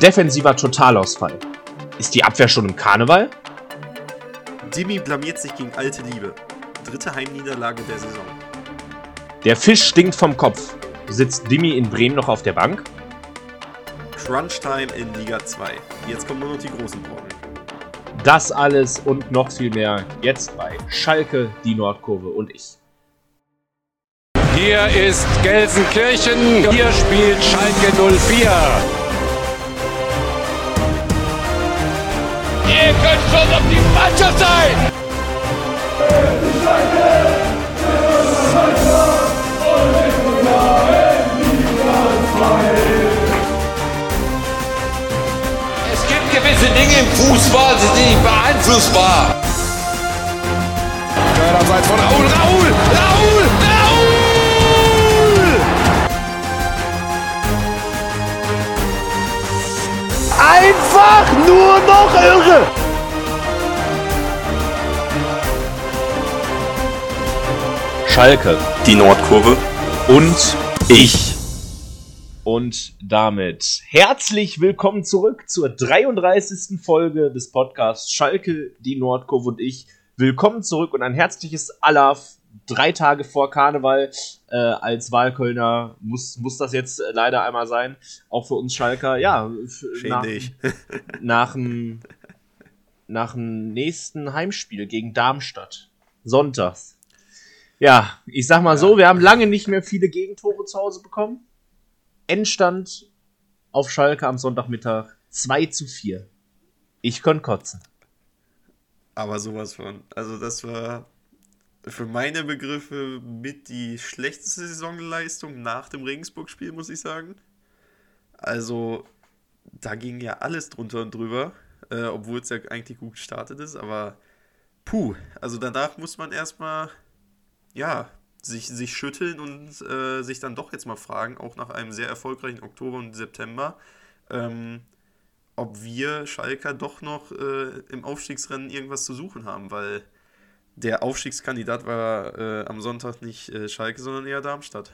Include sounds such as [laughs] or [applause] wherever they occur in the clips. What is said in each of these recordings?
Defensiver Totalausfall. Ist die Abwehr schon im Karneval? Dimi blamiert sich gegen alte Liebe. Dritte Heimniederlage der Saison. Der Fisch stinkt vom Kopf. Sitzt Dimi in Bremen noch auf der Bank? Crunch-Time in Liga 2. Jetzt kommen nur noch die großen Brocken. Das alles und noch viel mehr jetzt bei Schalke, die Nordkurve und ich. Hier ist Gelsenkirchen, hier spielt Schalke 04. Ihr könnt schon auf die Mannschaft sein! Es gibt gewisse Dinge im Fußball, die sind nicht beeinflussbar. Abseits von Raul, Raul, Raul, Einfach nur noch irre! Schalke Die Nordkurve. und Ich. Und damit herzlich willkommen zurück zur 33. Folge des Podcasts Schalke, die Nordkurve und ich. Willkommen zurück und ein herzliches Alaf. Drei Tage vor Karneval äh, als Wahlkölner muss, muss das jetzt äh, leider einmal sein. Auch für uns Schalker. Ja, Schäm nach, dich. [laughs] nach dem nach dem nächsten Heimspiel gegen Darmstadt. Sonntags. Ja, ich sag mal so, wir haben lange nicht mehr viele Gegentore zu Hause bekommen. Endstand auf Schalke am Sonntagmittag 2 zu 4. Ich konnte kotzen. Aber sowas von. Also das war für meine Begriffe mit die schlechteste Saisonleistung nach dem Regensburg-Spiel, muss ich sagen. Also da ging ja alles drunter und drüber, äh, obwohl es ja eigentlich gut gestartet ist. Aber puh, also danach muss man erstmal, ja, sich, sich schütteln und äh, sich dann doch jetzt mal fragen, auch nach einem sehr erfolgreichen Oktober und September, ähm, ob wir Schalker doch noch äh, im Aufstiegsrennen irgendwas zu suchen haben, weil der Aufstiegskandidat war äh, am Sonntag nicht äh, Schalke, sondern eher Darmstadt.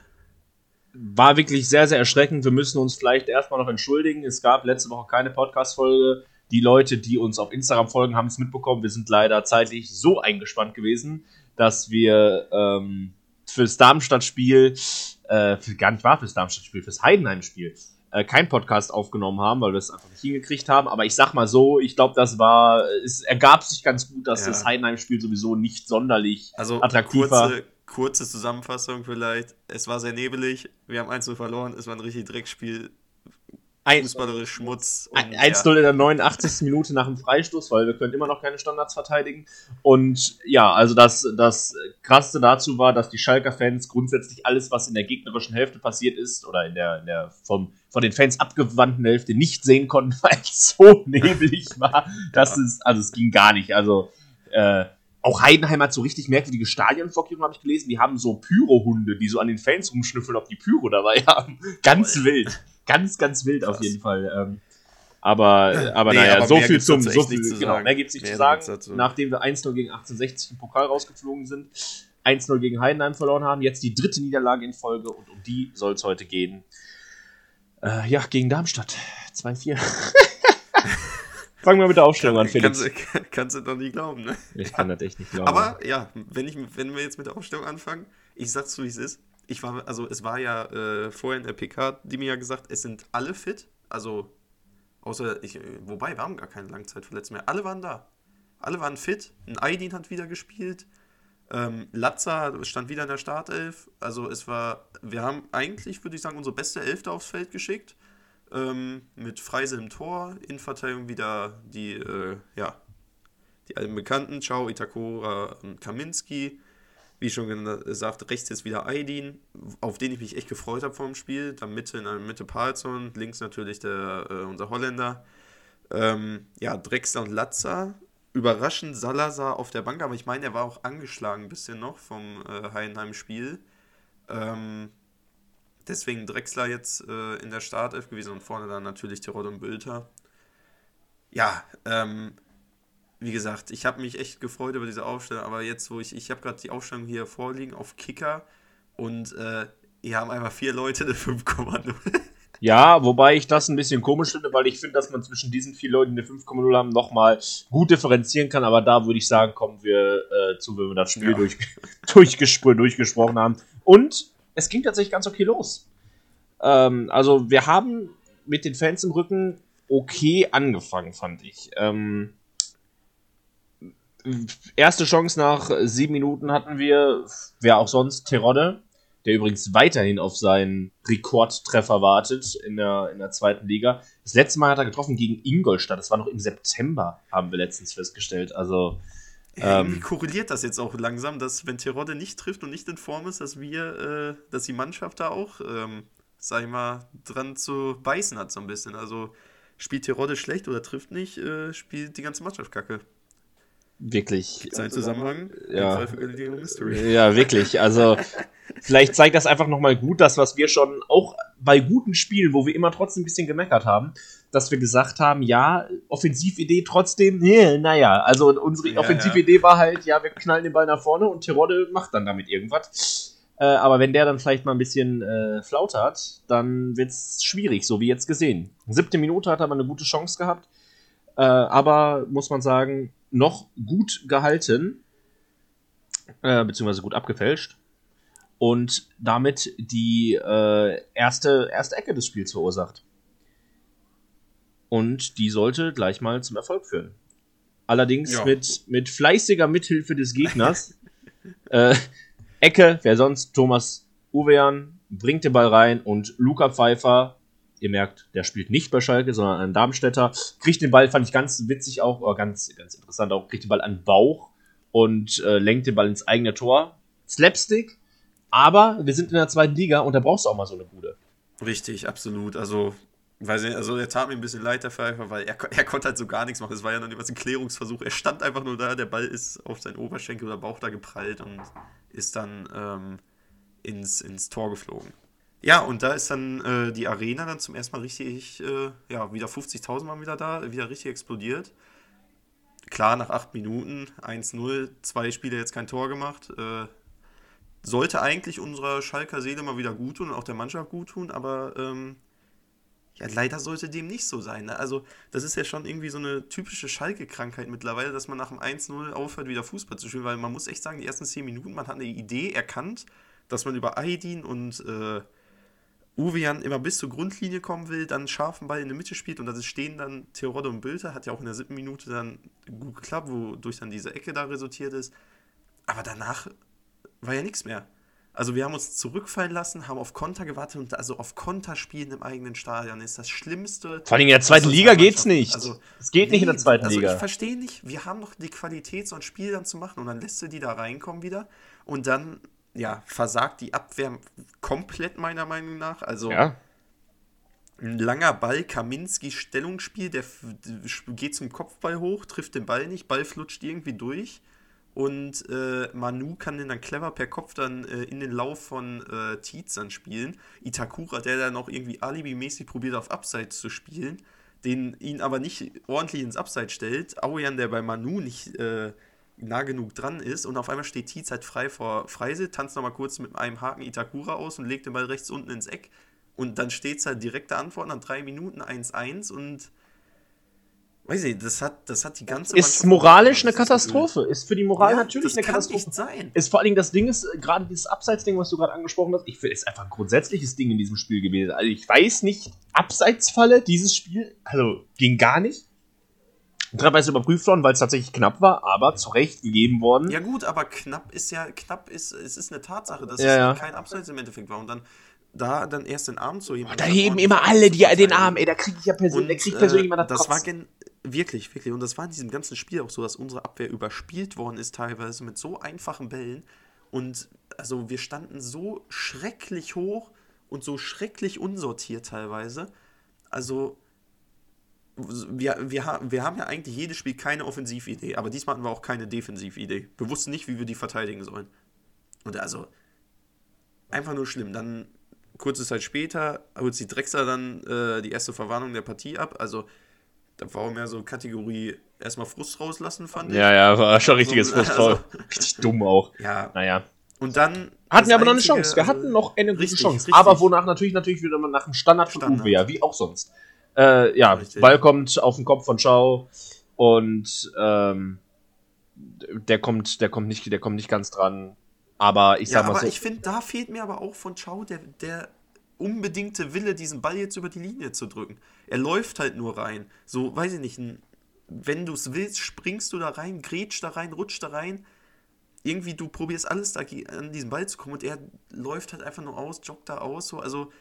War wirklich sehr, sehr erschreckend. Wir müssen uns vielleicht erstmal noch entschuldigen. Es gab letzte Woche keine Podcast-Folge. Die Leute, die uns auf Instagram folgen, haben es mitbekommen. Wir sind leider zeitlich so eingespannt gewesen, dass wir ähm, fürs Darmstadt-Spiel, äh, für, gar nicht war fürs Darmstadt-Spiel, fürs Heidenheim-Spiel, äh, kein Podcast aufgenommen haben, weil wir es einfach nicht hingekriegt haben. Aber ich sag mal so, ich glaube, das war, es ergab sich ganz gut, dass Ja. das Heidenheim-Spiel sowieso nicht sonderlich Also attraktiv war. kurze, kurze Zusammenfassung vielleicht. Es war sehr nebelig, wir haben 1 verloren, es war ein richtig Dreckspiel, fußballerisch Schmutz. und, Ein- 1-0 in der 89. Minute nach dem Freistoß, weil wir können immer noch keine Standards verteidigen. Und ja, also das, das Krasseste dazu war, dass die Schalker-Fans grundsätzlich alles, was in der gegnerischen Hälfte passiert ist, oder in der, in der vom, von den Fans abgewandten Hälfte nicht sehen konnten, [laughs] weil es so neblig war, dass es, also es ging gar nicht. Also, äh, auch Heidenheim hat so richtig merkwürdige Stadionvorkehrungen, habe ich gelesen. Die haben so Pyro-Hunde, die so an den Fans rumschnüffeln, ob die Pyro dabei [laughs] haben. Ganz wild. Ganz, ganz wild auf Krass. jeden Fall. Ähm, aber, aber Nee, naja, aber so viel zum, so viel, nicht zu genau, sagen. mehr gibt's nicht Mehr zu sagen. dazu. Nachdem wir 1-0 gegen 1860 im Pokal rausgeflogen sind, 1-0 gegen Heidenheim verloren haben, jetzt die dritte Niederlage in Folge und um die soll es heute gehen. Äh, ja, gegen Darmstadt. 2-4. [laughs] Fangen wir mit der Aufstellung an, Felix. Kannst, du- [laughs] kannst du doch nicht glauben, ne? Ich kann das echt nicht glauben. Aber ja, wenn, ich, wenn wir jetzt mit der Aufstellung anfangen, ich sag's so, wie es ist. Ich war, also es war ja äh, vorher in der PK, die mir ja gesagt, es sind alle fit. Also, außer ich, äh, wobei, wir haben gar keine Langzeitverletzten mehr. Alle waren da. Alle waren fit. Ein Aydin hat wieder gespielt. Ähm, Latza stand wieder in der Startelf. Also es war, wir haben eigentlich, würde ich sagen, unsere beste Elfte aufs Feld geschickt. Ähm, mit Freise im Tor, in Verteidigung wieder die, äh, ja, die alten Bekannten, Ciao, Itakura und Kaminski. Wie schon gesagt, rechts ist wieder Aydin, auf den ich mich echt gefreut habe vor dem Spiel. Dann Mitte in der Mitte Palsson, links natürlich der, äh, unser Holländer. Ähm, ja, Drexler und Latza. Überraschend Salazar auf der Bank, aber ich meine, er war auch angeschlagen ein bisschen noch vom äh, Heidenheim-Spiel. Ähm, deswegen Drexler jetzt äh, in der Startelf gewesen und vorne dann natürlich Tirol und Bülter. Ja, ähm, wie gesagt, ich habe mich echt gefreut über diese Aufstellung, aber jetzt, wo ich, ich habe gerade die Aufstellung hier vorliegen auf Kicker und äh, hier haben einfach vier Leute eine 5,0. [laughs] Ja, wobei ich das ein bisschen komisch finde, weil ich finde, dass man zwischen diesen vier Leuten, die eine 5,0 haben, nochmal gut differenzieren kann. Aber da würde ich sagen, kommen wir äh, zu, wenn wir das Spiel Ja. durch, [laughs] durchgespro durchgesprochen haben. Und es ging tatsächlich ganz okay los. Ähm, also wir haben mit den Fans im Rücken okay angefangen, fand ich. Ähm, erste Chance nach sieben Minuten hatten wir, wer auch sonst, Terodde, der übrigens weiterhin auf seinen Rekordtreffer wartet in der, in der zweiten Liga. Das letzte Mal hat er getroffen gegen Ingolstadt, das war noch im September, haben wir letztens festgestellt. Also, Ja, Ähm. irgendwie korreliert das jetzt auch langsam, dass wenn Terodde nicht trifft und nicht in Form ist, dass wir, äh, dass die Mannschaft da auch, ähm, sag ich mal, dran zu beißen hat so ein bisschen. Also spielt Terodde schlecht oder trifft nicht, äh, spielt die ganze Mannschaft kacke. Wirklich. Sein Zusammenhang? Ja. Die Mystery. Ja, wirklich. Also, [laughs] vielleicht zeigt das einfach nochmal gut, das, was wir schon auch bei guten Spielen, wo wir immer trotzdem ein bisschen gemeckert haben, dass wir gesagt haben, ja, Offensividee trotzdem, nee, naja. Also, unsere Ja, Offensividee war halt, ja, wir knallen den Ball nach vorne und Terodde macht dann damit irgendwas. Äh, aber wenn der dann vielleicht mal ein bisschen äh, flaut hat, dann wird's schwierig, so wie jetzt gesehen. Siebte Minute hat er aber eine gute Chance gehabt. Äh, aber muss man sagen, noch gut gehalten, äh, beziehungsweise gut abgefälscht. Und damit die äh, erste, erste Ecke des Spiels verursacht. Und die sollte gleich mal zum Erfolg führen. Allerdings Ja. mit, mit fleißiger Mithilfe des Gegners. [laughs] äh, Ecke, wer sonst? Thomas Uwean bringt den Ball rein und Luca Pfeiffer, ihr merkt, der spielt nicht bei Schalke, sondern ein Darmstädter, kriegt den Ball, fand ich ganz witzig auch, oder ganz, ganz interessant auch, kriegt den Ball an den Bauch und äh, lenkt den Ball ins eigene Tor. Slapstick, aber wir sind in der zweiten Liga und da brauchst du auch mal so eine Bude. Richtig, absolut. Also, weiß nicht, also er tat mir ein bisschen leid, der Pfeiffer, weil er, er konnte halt so gar nichts machen. Es war ja noch niemals ein Klärungsversuch. Er stand einfach nur da, der Ball ist auf seinen Oberschenkel oder Bauch da geprallt und ist dann ähm, ins, ins Tor geflogen. Ja, und da ist dann äh, die Arena dann zum ersten Mal richtig, äh, ja, wieder 50.000 waren wieder da, wieder richtig explodiert. Klar, nach acht Minuten, 1-0, zwei Spiele jetzt kein Tor gemacht. Äh, sollte eigentlich unserer Schalker Seele mal wieder gut tun und auch der Mannschaft gut tun, aber ähm, ja, leider sollte dem nicht so sein. Ne? Also, das ist ja schon irgendwie so eine typische Schalke-Krankheit mittlerweile, dass man nach dem 1-0 aufhört, wieder Fußball zu spielen, weil man muss echt sagen, die ersten 10 Minuten, man hat eine Idee erkannt, dass man über Aydin und äh, Uwean immer bis zur Grundlinie kommen will, dann scharfen Ball in der Mitte spielt und das stehen dann Theorodde und Bülter, hat ja auch in der siebten Minute dann gut geklappt, wodurch dann diese Ecke da resultiert ist. Aber danach war ja nichts mehr. Also wir haben uns zurückfallen lassen, haben auf Konter gewartet und also auf Konter spielen im eigenen Stadion ist das Schlimmste. Vor allem in der zweiten Liga geht's nicht. Also, es geht nicht in der nee, zweiten also Liga. Ich verstehe nicht, wir haben noch die Qualität, so ein Spiel dann zu machen und dann lässt du die da reinkommen wieder und dann, ja, versagt die Abwehr komplett meiner Meinung nach. Also Ja. ein langer Ball, Kaminski Stellungsspiel, der geht zum Kopfball hoch, trifft den Ball nicht, Ball flutscht irgendwie durch und äh, Manu kann den dann clever per Kopf dann äh, in den Lauf von äh, Tietz dann spielen. Itakura, der dann noch irgendwie alibimäßig probiert auf Abseits zu spielen, den ihn aber nicht ordentlich ins Abseits stellt. Aoyan, der bei Manu nicht äh, nah genug dran ist und auf einmal steht Tietz halt frei vor Freise, tanzt nochmal kurz mit einem Haken Itakura aus und legt den Ball rechts unten ins Eck. Und dann steht es halt direkte Antwort nach drei Minuten 1-1 und weiß ich, das hat, das hat die ganze Ist Mannschaft- moralisch eine das. Katastrophe. Ist für die Moral Ja, natürlich das eine kann Katastrophe. nicht sein. Ist vor allen Dingen das Ding ist, gerade dieses Abseitsding, was du gerade angesprochen hast, ich finde, ist einfach ein grundsätzliches Ding in diesem Spiel gewesen. Also ich weiß nicht, Abseitsfalle, dieses Spiel, also ging gar nicht. Teilweise überprüft worden, weil es tatsächlich knapp war, aber zu Recht gegeben worden. Ja gut, aber knapp ist ja, knapp ist, es ist eine Tatsache, dass Ja, es ja. kein Abseits im Endeffekt war und dann da dann erst den Arm zu heben. da heben immer alle die, den. Arm, ey, da kriege ich ja persönlich, Und, kriegt persönlich äh, immer das das war wirklich, wirklich. Und das war in diesem ganzen Spiel auch so, dass unsere Abwehr überspielt worden ist, teilweise mit so einfachen Bällen. Und also wir standen so schrecklich hoch und so schrecklich unsortiert teilweise. Also wir, wir, wir haben ja eigentlich jedes Spiel keine Offensividee, aber diesmal hatten wir auch keine Defensividee. Wir wussten nicht, wie wir die verteidigen sollen. Und also einfach nur schlimm. Dann kurze Zeit später holt sie Drexler dann äh, die erste Verwarnung der Partie ab. Also da war mehr so Kategorie erstmal Frust rauslassen, fand ich. Ja, ja, war schon richtiges So, Frustvoll. also- [laughs] Richtig dumm auch. Ja, Naja. und dann Hatten wir aber noch eine Chance. Wir also, hatten noch eine richtig, Chance. richtig. Aber wonach natürlich natürlich wieder nach dem Standard von Standard. Uwe, ja, wie auch sonst. Äh, ja, Richtig. Ball kommt auf den Kopf von Chao und ähm, der kommt, der kommt nicht, der kommt nicht ganz dran. Aber ich Ja, sag mal aber so. ich finde, da fehlt mir aber auch von Chow der, der unbedingte Wille, diesen Ball jetzt über die Linie zu drücken. Er läuft halt nur rein. So, weiß ich nicht, wenn du es willst, springst du da rein, grätsch da rein, rutsch da rein. Irgendwie, du probierst alles da an diesen Ball zu kommen und er läuft halt einfach nur aus, joggt da aus. So. Also,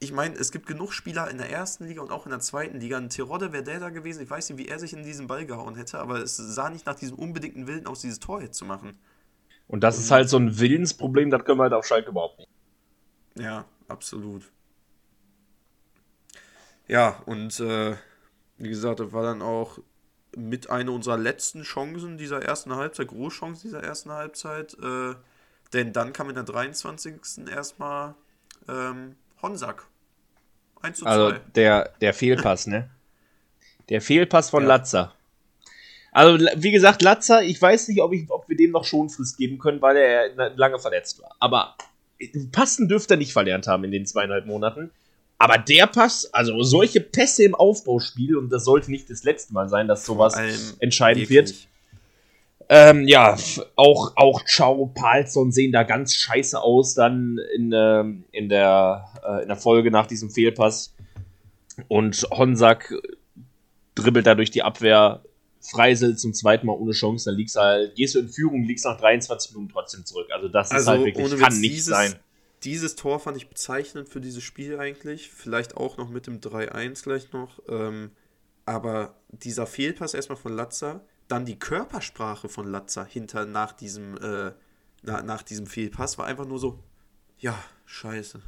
ich meine, es gibt genug Spieler in der ersten Liga und auch in der zweiten Liga. Ein Terodde wäre der da gewesen. Ich weiß nicht, wie er sich in diesen Ball gehauen hätte, aber es sah nicht nach diesem unbedingten Willen aus, dieses Tor jetzt zu machen. Und das ist halt so ein Willensproblem, das können wir halt auf Schalke überhaupt nicht. Ja, absolut. Ja, und äh, wie gesagt, das war dann auch mit einer unserer letzten Chancen dieser ersten Halbzeit, Großchancen dieser ersten Halbzeit. Äh, denn dann kam in der 23. erstmal ähm, Honsack. 1 zu 2. Also der, der Fehlpass, ne? Der Fehlpass von Ja. Latzer. Also, wie gesagt, Latzer, ich weiß nicht, ob, ich, ob wir dem noch Schonfrist geben können, weil er lange verletzt war. Aber passen dürfte er nicht verlernt haben in den zweieinhalb Monaten. Aber der Pass, also solche Pässe im Aufbauspiel, und das sollte nicht das letzte Mal sein, dass sowas allem entscheidend wirklich. wird. Ähm, ja, auch, auch Chao, Palsson sehen da ganz scheiße aus dann in, ähm, in, der, äh, in der Folge nach diesem Fehlpass. Und Honsack dribbelt da durch die Abwehr, Freisel zum zweiten Mal ohne Chance, dann liegst du halt, gehst du in Führung, liegst nach 23 Minuten trotzdem zurück. Also das ist Also, halt wirklich, kann Witz, nicht dieses- sein. Dieses Tor fand ich bezeichnend für dieses Spiel eigentlich. Vielleicht auch noch mit dem 3-1 gleich noch. Ähm, aber dieser Fehlpass erstmal von Latzer, dann die Körpersprache von Latzer hinter nach diesem, äh, na, nach diesem Fehlpass war einfach nur so, ja, scheiße.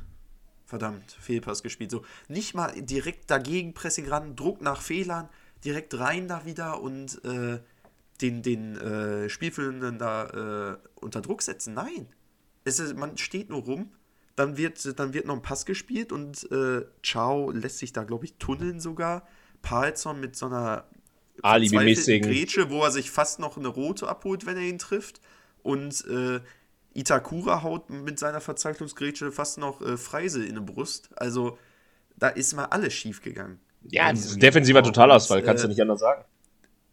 Verdammt, Fehlpass gespielt. So, nicht mal direkt dagegen Pressing ran, Druck nach Fehlern, direkt rein da wieder und äh, den, den äh, Spielführenden da äh, unter Druck setzen. Nein. Es ist, man steht nur rum, dann wird, dann wird noch ein Pass gespielt und äh, Ciao lässt sich da, glaube ich, tunneln sogar. Palsson mit so einer Alibi-mäßigen. verzweifelten Grätsche, wo er sich fast noch eine rote abholt, wenn er ihn trifft. Und äh, Itakura haut mit seiner Verzweiflungsgrätsche fast noch äh, Freisel in die Brust. Also da ist mal alles schief gegangen. Ja, das ist defensiver. Totalausfall, kannst äh, du nicht anders sagen.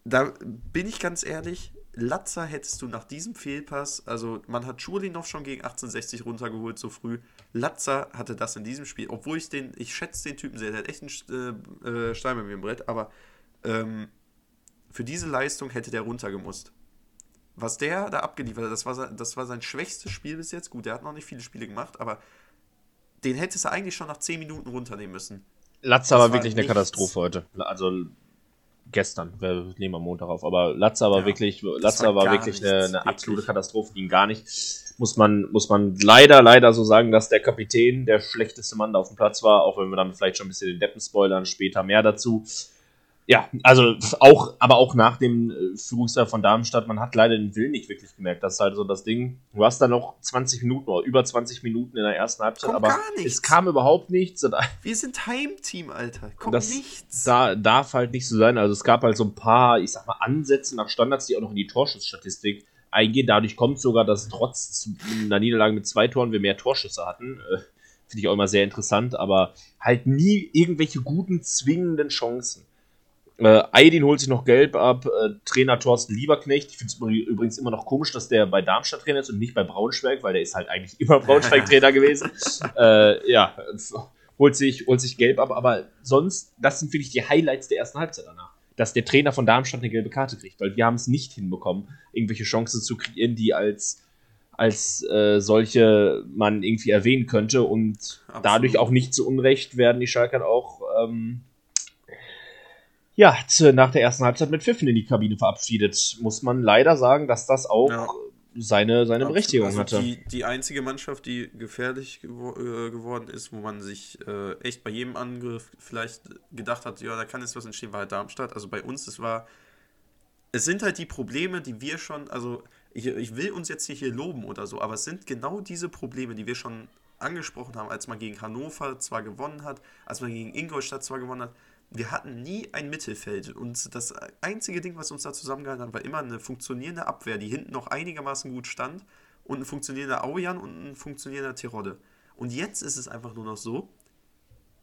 da bin ich ganz ehrlich, Latzer hättest du nach diesem Fehlpass, also man hat Schulinov schon gegen 1860 runtergeholt so früh. Latzer hatte das in diesem Spiel, obwohl ich den, ich schätze den Typen sehr, der hat echt einen äh, äh, Stein bei mir im Brett, aber ähm, für diese Leistung hätte der runtergemusst. Was der da abgeliefert hat, das war, sein, das war sein schwächstes Spiel bis jetzt. Gut, der hat noch nicht viele Spiele gemacht, aber den hättest du eigentlich schon nach 10 Minuten runternehmen müssen. Latzer das war wirklich eine nichts. Katastrophe heute. Also gestern, wir nehmen am Montag auf, aber Latzer war Ja, wirklich, Latzer war war wirklich eine, eine absolute Katastrophe, ging gar nicht. Muss man, muss man leider, leider so sagen, dass der Kapitän der schlechteste Mann da auf dem Platz war, auch wenn wir dann vielleicht schon ein bisschen den Deppen spoilern, später mehr dazu. Ja, also auch, aber auch nach dem äh, Führungsteil von Darmstadt, man hat leider den Willen nicht wirklich gemerkt. Das ist halt so das Ding. Du hast dann noch 20 Minuten oder über 20 Minuten in der ersten Halbzeit, Kommt aber es kam überhaupt nichts. [laughs] Wir sind Heimteam, Alter. Kommt das nichts. Da, darf halt nicht so sein. Also es gab halt so ein paar, ich sag mal, Ansätze nach Standards, die auch noch in die Torschussstatistik eingehen. Dadurch kommt sogar, dass trotz einer Niederlage mit zwei Toren wir mehr Torschüsse hatten. Äh, Finde ich auch immer sehr interessant, aber halt nie irgendwelche guten, zwingenden Chancen. Äh, Aydin holt sich noch gelb ab, äh, Trainer Thorsten Lieberknecht. Ich finde es übrigens immer noch komisch, dass der bei Darmstadt Trainer ist und nicht bei Braunschweig, weil der ist halt eigentlich [laughs] immer Braunschweig-Trainer gewesen. [laughs] Äh, ja, holt sich, holt sich gelb ab, aber sonst, das sind wirklich die Highlights der ersten Halbzeit danach. Dass der Trainer von Darmstadt eine gelbe Karte kriegt, weil wir haben es nicht hinbekommen, irgendwelche Chancen zu kreieren, die als, als äh, solche man irgendwie erwähnen könnte und Absolut. dadurch auch nicht zu Unrecht werden die Schalker auch ähm, ja, nach der ersten Halbzeit mit Pfiffen in die Kabine verabschiedet. Muss man leider sagen, dass das auch Ja. seine, seine Berechtigung also hatte. Die, die einzige Mannschaft, die gefährlich gewo äh, geworden ist, wo man sich äh, echt bei jedem Angriff vielleicht gedacht hat, ja, da kann jetzt was entstehen, war halt Darmstadt. Also bei uns, es war. Es sind halt die Probleme, die wir schon, also ich, ich will uns jetzt hier loben oder so, aber es sind genau diese Probleme, die wir schon angesprochen haben, als man gegen Hannover zwar gewonnen hat, als man gegen Ingolstadt zwar gewonnen hat. Wir hatten nie ein Mittelfeld und das einzige Ding, was uns da zusammengehalten hat, war immer eine funktionierende Abwehr, die hinten noch einigermaßen gut stand und ein funktionierender Aujan und ein funktionierender Tirode. Und jetzt ist es einfach nur noch so,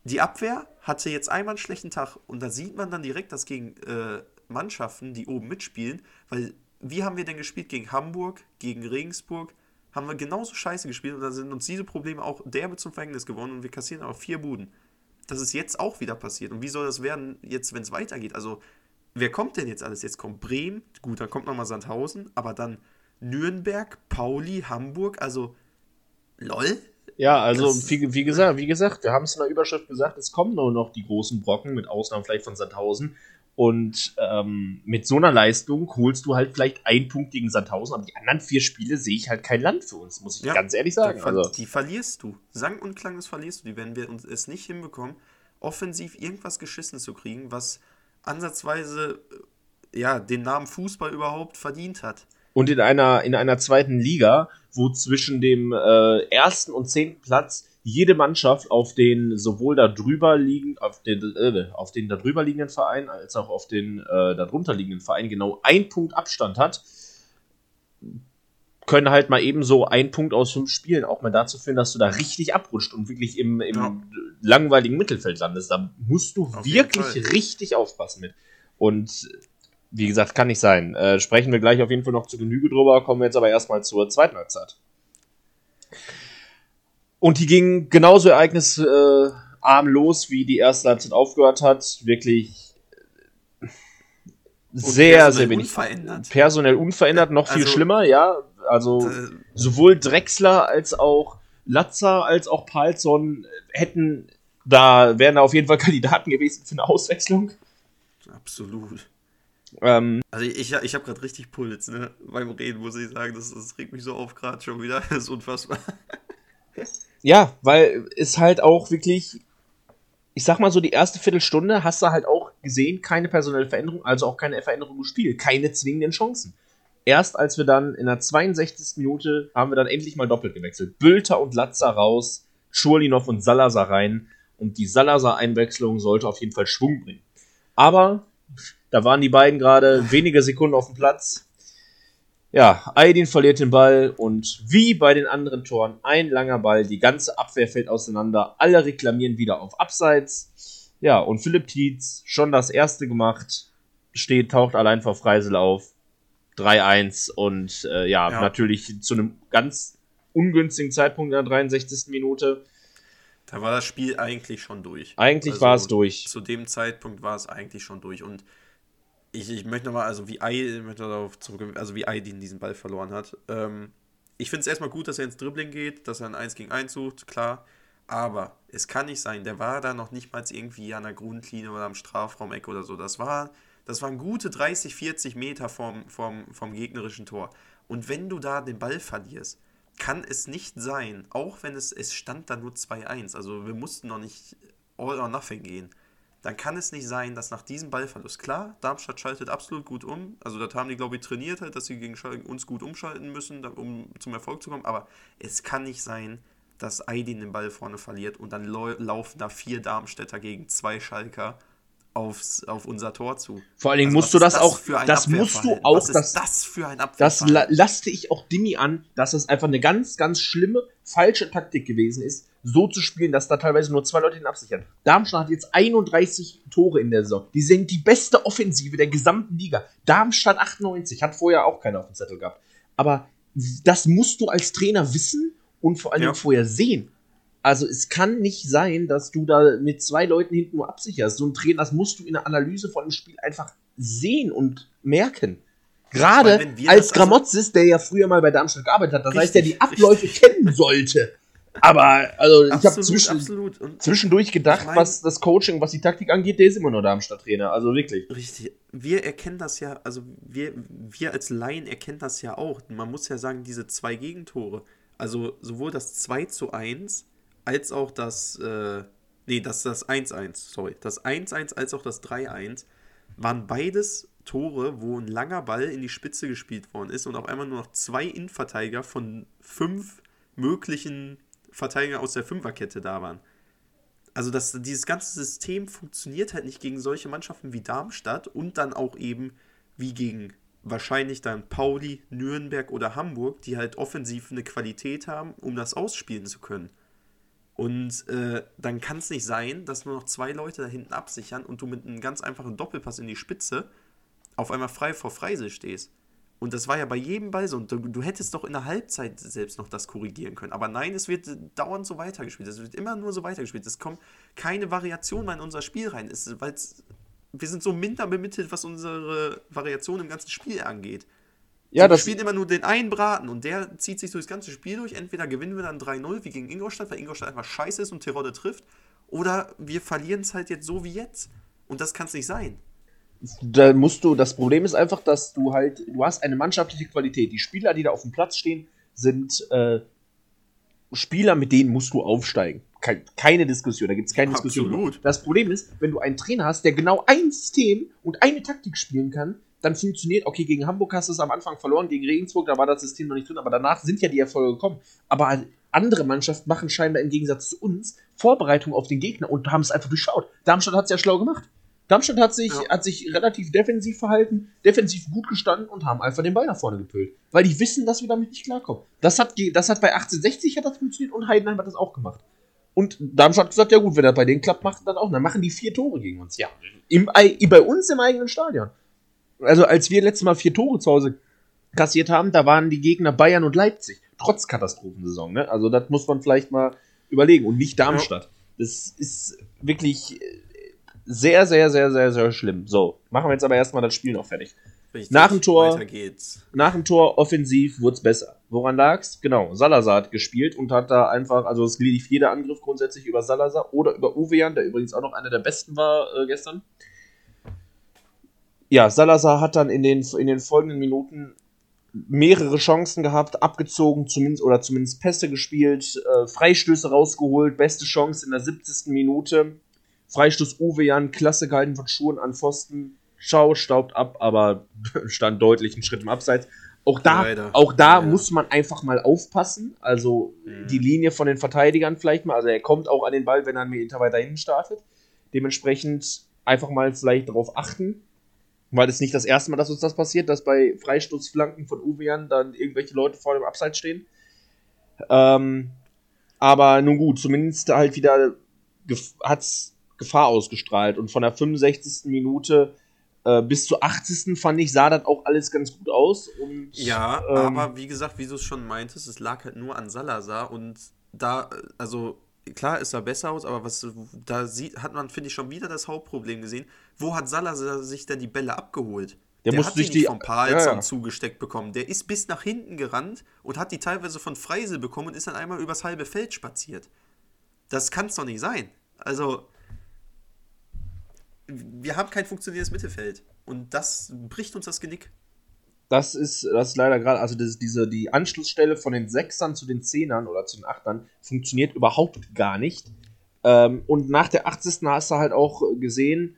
die Abwehr hatte jetzt einmal einen schlechten Tag und da sieht man dann direkt, dass gegen äh, Mannschaften, die oben mitspielen, weil wie haben wir denn gespielt gegen Hamburg, gegen Regensburg, haben wir genauso scheiße gespielt und da sind uns diese Probleme auch derbe zum Verhängnis geworden und wir kassieren auch vier Buden. Das ist jetzt auch wieder passiert. Und wie soll das werden, jetzt, wenn es weitergeht? Also, wer kommt denn jetzt alles? Jetzt kommt Bremen, gut, dann kommt nochmal Sandhausen, aber dann Nürnberg, Pauli, Hamburg, also lol. Ja, also Das- wie, wie gesagt, wie gesagt, wir haben es in der Überschrift gesagt, es kommen nur noch die großen Brocken, mit Ausnahme vielleicht von Sandhausen. Und ähm, mit so einer Leistung holst du halt vielleicht einen Punkt gegen Sandhausen, aber die anderen vier Spiele sehe ich halt kein Land für uns, muss ich Ja, ganz ehrlich sagen. Also, Die verlierst du. Sang und klanglos verlierst du die, wenn wir uns es nicht hinbekommen, offensiv irgendwas geschissen zu kriegen, was ansatzweise äh, ja, den Namen Fußball überhaupt verdient hat. und in einer, in einer zweiten Liga, wo zwischen dem äh, ersten und zehnten Platz jede Mannschaft auf den sowohl da drüber liegen, auf den, äh, auf den da drüber liegenden Verein als auch auf den äh, darunter liegenden Verein genau ein Punkt Abstand hat, können halt mal eben so ein Punkt aus fünf Spielen auch mal dazu führen, dass du da richtig abrutscht und wirklich im, im Ja. langweiligen Mittelfeld landest. Da musst du Auf wirklich richtig aufpassen mit. Und wie gesagt, kann nicht sein. Äh, sprechen wir gleich auf jeden Fall noch zu Genüge drüber, kommen wir jetzt aber erstmal zur zweiten Halbzeit. Und die ging genauso ereignisarm los, wie die erste Halbzeit aufgehört hat. Wirklich sehr, sehr wenig. unverändert. Personell unverändert, noch viel Also- schlimmer, ja. Also Äh, sowohl Drexler als auch Latzer als auch Palsson hätten da wären da auf jeden Fall [laughs] Kandidaten gewesen für eine Auswechslung. absolut. Ähm, Also ich, ich habe gerade richtig Puls, ne? Beim Reden muss ich sagen, das, das regt mich so auf gerade schon wieder. [laughs] Das ist unfassbar. Ja, weil es halt auch wirklich, ich sag mal so, die erste Viertelstunde hast du halt auch gesehen, keine personelle Veränderung, also auch keine Veränderung im Spiel, keine zwingenden Chancen. Erst als wir dann in der 62. Minute haben wir dann endlich mal doppelt gewechselt. Bülter und Latzer raus, Schurlinov und Salazar rein. Und die Salazar-Einwechslung sollte auf jeden Fall Schwung bringen. Aber da waren die beiden gerade wenige Sekunden auf dem Platz. Ja, Aydin verliert den Ball und wie bei den anderen Toren ein langer Ball, die ganze Abwehr fällt auseinander, alle reklamieren wieder auf Abseits. Ja, und Philipp Tietz, schon das erste gemacht, steht, taucht allein vor Freisel auf. 3-1 und äh, ja, Ja. natürlich zu einem ganz ungünstigen Zeitpunkt in der 63. Minute. Da war das Spiel eigentlich schon durch. Eigentlich war es durch. Zu dem Zeitpunkt war es eigentlich schon durch. Und ich, ich möchte nochmal, also wie Ei, also wie Aydin diesen Ball verloren hat. Ähm, ich finde es erstmal gut, dass er ins Dribbling geht, dass er ein 1 gegen 1 sucht, klar. Aber es kann nicht sein, der war da noch nicht mal irgendwie an der Grundlinie oder am Strafraumeck oder so. Das war, das waren gute 30, 40 Meter vom, vom, vom gegnerischen Tor. Und wenn du da den Ball verlierst, kann es nicht sein, auch wenn es, es stand da nur 2-1, also wir mussten noch nicht all or nothing gehen, dann kann es nicht sein, dass nach diesem Ballverlust, klar, Darmstadt schaltet absolut gut um, also das haben die, glaube ich, trainiert halt, dass sie gegen Schalke uns gut umschalten müssen, um zum Erfolg zu kommen, aber es kann nicht sein, dass Aydin den Ball vorne verliert und dann lau- laufen da vier Darmstädter gegen zwei Schalker aufs, auf unser Tor zu. Vor allen Dingen Also, musst du ist das auch- für ein das musst du auch- Was ist das- das für ein Das la laste ich auch Dimi an, dass es einfach eine ganz, ganz schlimme, falsche Taktik gewesen ist, so zu spielen, dass da teilweise nur zwei Leute ihn absichern. Darmstadt hat jetzt 31 Tore in der Saison. Die sind die beste Offensive der gesamten Liga. Darmstadt 98 hat vorher auch keiner auf dem Zettel gehabt. Aber das musst du als Trainer wissen und vor allem Ja. vorher sehen. Also es kann nicht sein, dass du da mit zwei Leuten hinten nur absicherst. So ein Trainer, das musst du in der Analyse von dem Spiel einfach sehen und merken. Gerade wir als Gramotzis, der ja früher mal bei Darmstadt gearbeitet hat, das heißt, der die Richtig, Abläufe kennen sollte. Aber also ich habe absolut, zwischen, absolut. Zwischendurch gedacht, Ich mein- was das Coaching, was die Taktik angeht, der ist immer nur Darmstadt-Trainer. Also wirklich. Richtig. Wir erkennen das ja, also wir, wir als Laien erkennen das ja auch. Man muss ja sagen, diese zwei Gegentore, also sowohl das 2 zu 1 als auch das, äh, nee, das das 1-1, sorry, das 1-1 als auch das 3-1 waren beides Tore, wo ein langer Ball in die Spitze gespielt worden ist und auf einmal nur noch zwei Innenverteidiger von fünf möglichen Verteidigern aus der Fünferkette da waren. Also das, dieses ganze System funktioniert halt nicht gegen solche Mannschaften wie Darmstadt und dann auch eben wie gegen wahrscheinlich dann Pauli, Nürnberg oder Hamburg, die halt offensiv eine Qualität haben, um das ausspielen zu können. Und äh, dann kann es nicht sein, dass nur noch zwei Leute da hinten absichern und du mit einem ganz einfachen Doppelpass in die Spitze auf einmal frei vor Freise stehst. Und das war ja bei jedem Ball so. Und du, du, hättest doch in der Halbzeit selbst noch das korrigieren können. Aber nein, es wird dauernd so weitergespielt. Es wird immer nur so weitergespielt. Es kommt keine Variation mehr in unser Spiel rein. Es, wir sind so minder bemittelt, was unsere Variation im ganzen Spiel angeht. Ja, so, das wir spielen immer nur den einen Braten und der zieht sich durchs ganze Spiel durch. Entweder gewinnen wir dann 3-0 wie gegen Ingolstadt, weil Ingolstadt einfach scheiße ist und Terodde trifft. Oder wir verlieren es halt jetzt so wie jetzt. Und das kann es nicht sein. Da musst du, das Problem ist einfach, dass du halt, du hast eine mannschaftliche Qualität. Die Spieler, die da auf dem Platz stehen, sind äh, Spieler, mit denen musst du aufsteigen. Keine Diskussion, da gibt es keine Absolut. Diskussion. Das Problem ist, wenn du einen Trainer hast, der genau ein System und eine Taktik spielen kann, dann funktioniert, okay, gegen Hamburg hast du es am Anfang verloren, gegen Regensburg, da war das System noch nicht drin, aber danach sind ja die Erfolge gekommen. Aber andere Mannschaften machen scheinbar im Gegensatz zu uns Vorbereitung auf den Gegner und haben es einfach durchschaut. Darmstadt hat es ja schlau gemacht. Darmstadt hat sich, ja. hat sich relativ defensiv verhalten, defensiv gut gestanden und haben einfach den Ball nach vorne gepüllt. Weil die wissen, dass wir damit nicht klarkommen. Das hat, das hat bei 1860 hat das funktioniert und Heidenheim hat das auch gemacht. Und Darmstadt hat gesagt, ja gut, wenn das bei denen klappt, macht das auch. Dann machen die vier Tore gegen uns. Ja. Im, bei uns im eigenen Stadion also als wir letztes Mal vier Tore zu Hause kassiert haben, da waren die Gegner Bayern und Leipzig. Trotz Katastrophensaison, ne? Also das muss man vielleicht mal überlegen. Und nicht Darmstadt. Ja. Das ist wirklich sehr, sehr, sehr, sehr, sehr schlimm. So, machen wir jetzt aber erstmal das Spiel noch fertig. Richtig, nach dem Tor, nach dem Tor offensiv wurde es besser. Woran lag's? Genau, Salazar hat gespielt und hat da einfach, also es lief jeder Angriff grundsätzlich über Salazar oder über Uwean, der übrigens auch noch einer der besten war äh, gestern ja, Salazar hat dann in den, in den folgenden Minuten mehrere Chancen gehabt, abgezogen, zumindest oder zumindest Pässe gespielt, äh, Freistöße rausgeholt, beste Chance in der 70. Minute. Freistoß Uwe Jan, klasse gehalten von Schuhen an Pfosten. Schau, staubt ab, aber [laughs] stand deutlich einen Schritt im Abseits. Auch da, Leider. auch da Leider. muss man einfach mal aufpassen. Also mhm. die Linie von den Verteidigern vielleicht mal. Also er kommt auch an den Ball, wenn er einen Meter weiter hinten startet. Dementsprechend einfach mal vielleicht darauf achten. Weil es nicht das erste Mal, dass uns das passiert, dass bei Freistoßflanken von Uwean dann irgendwelche Leute vor dem Abseits stehen. Ähm, aber nun gut, zumindest halt wieder gef hat's Gefahr ausgestrahlt. Und von der 65. Minute äh, bis zur 80. fand ich, sah das auch alles ganz gut aus. Und, ja, ähm, aber wie gesagt, wie du es schon meintest, es lag halt nur an Salazar und da, also klar ist er besser aus, aber was da sieht, hat man, finde ich, schon wieder das Hauptproblem gesehen. Wo hat Salazar sich denn die Bälle abgeholt? Der, der hat die nicht vom Palsson ja, ja. zugesteckt bekommen. Der ist bis nach hinten gerannt und hat die teilweise von Freisel bekommen und ist dann einmal übers halbe Feld spaziert. Das kann es doch nicht sein. Also, wir haben kein funktionierendes Mittelfeld. Und das bricht uns das Genick das ist, das ist leider gerade, also das, diese, die Anschlussstelle von den Sechsern zu den Zehnern oder zu den Achtern funktioniert überhaupt gar nicht. Ähm, und nach der 80. hast du halt auch gesehen,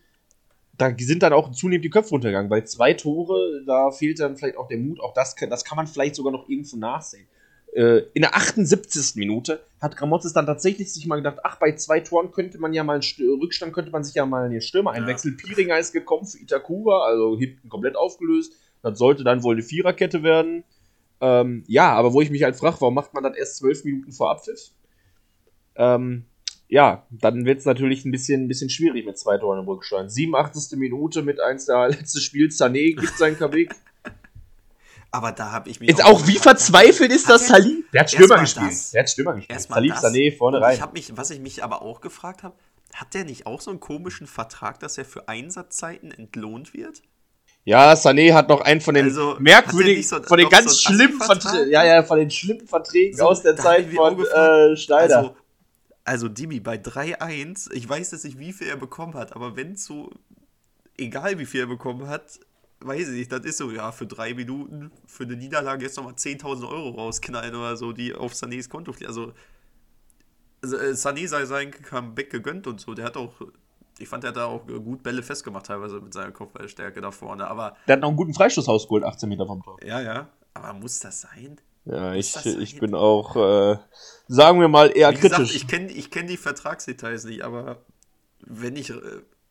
da sind dann auch zunehmend die Köpfe runtergegangen, weil zwei Tore, da fehlt dann vielleicht auch der Mut, auch das, das kann man vielleicht sogar noch irgendwo nachsehen. Äh, in der 78. Minute hat Gramotzes dann tatsächlich sich mal gedacht, ach, bei zwei Toren könnte man ja mal einen Rückstand, könnte man sich ja mal in den Stürmer einwechseln. Ja. Piringer ist gekommen für Itakura, also hinten komplett aufgelöst. Das sollte dann wohl eine Viererkette werden. Ähm, ja, aber wo ich mich halt frage, warum macht man das erst zwölf Minuten vor Abpfiff? Ähm, ja, dann wird es natürlich ein bisschen, ein bisschen schwierig mit zwei Toren im Rückstand. 87. Minute mit eins der [laughs] letzten Spiel. Sané gibt seinen Kabik. [laughs] Aber da habe ich mich. Jetzt auch, auch wie verzweifelt ist das Salif? Der hat Stürmer gespielt. Das. Der hat Stürmer gespielt. Salif Sané vorne rein. Ich hab mich, was ich mich aber auch gefragt habe, hat der nicht auch so einen komischen Vertrag, dass er für Einsatzzeiten entlohnt wird? Ja, Sané hat noch einen von den also, merkwürdigen, so, von den ganz so schlimmen Verträgen, ja, ja, von den schlimmen Verträgen so, aus der Zeit von äh, Schneider. Also, also Dimi, bei 3-1, ich weiß jetzt nicht, wie viel er bekommen hat, aber wenn so, egal wie viel er bekommen hat, weiß ich nicht, das ist so, ja, für drei Minuten, für eine Niederlage jetzt nochmal 10.000 Euro rausknallen oder so, die auf Sanés Konto fliegen. Also, also äh, Sané sei sein Comeback gegönnt und so, der hat auch ich fand, er hat da auch gut Bälle festgemacht, teilweise mit seiner Kopfballstärke da vorne. Aber der hat noch einen guten Freistoß rausgeholt, 18 Meter vom Tor. Ja, ja. Aber muss das sein? Ja, ich, ich bin auch, äh, sagen wir mal, eher Wie kritisch. Gesagt, ich kenne ich kenn die Vertragsdetails nicht, aber wenn ich äh,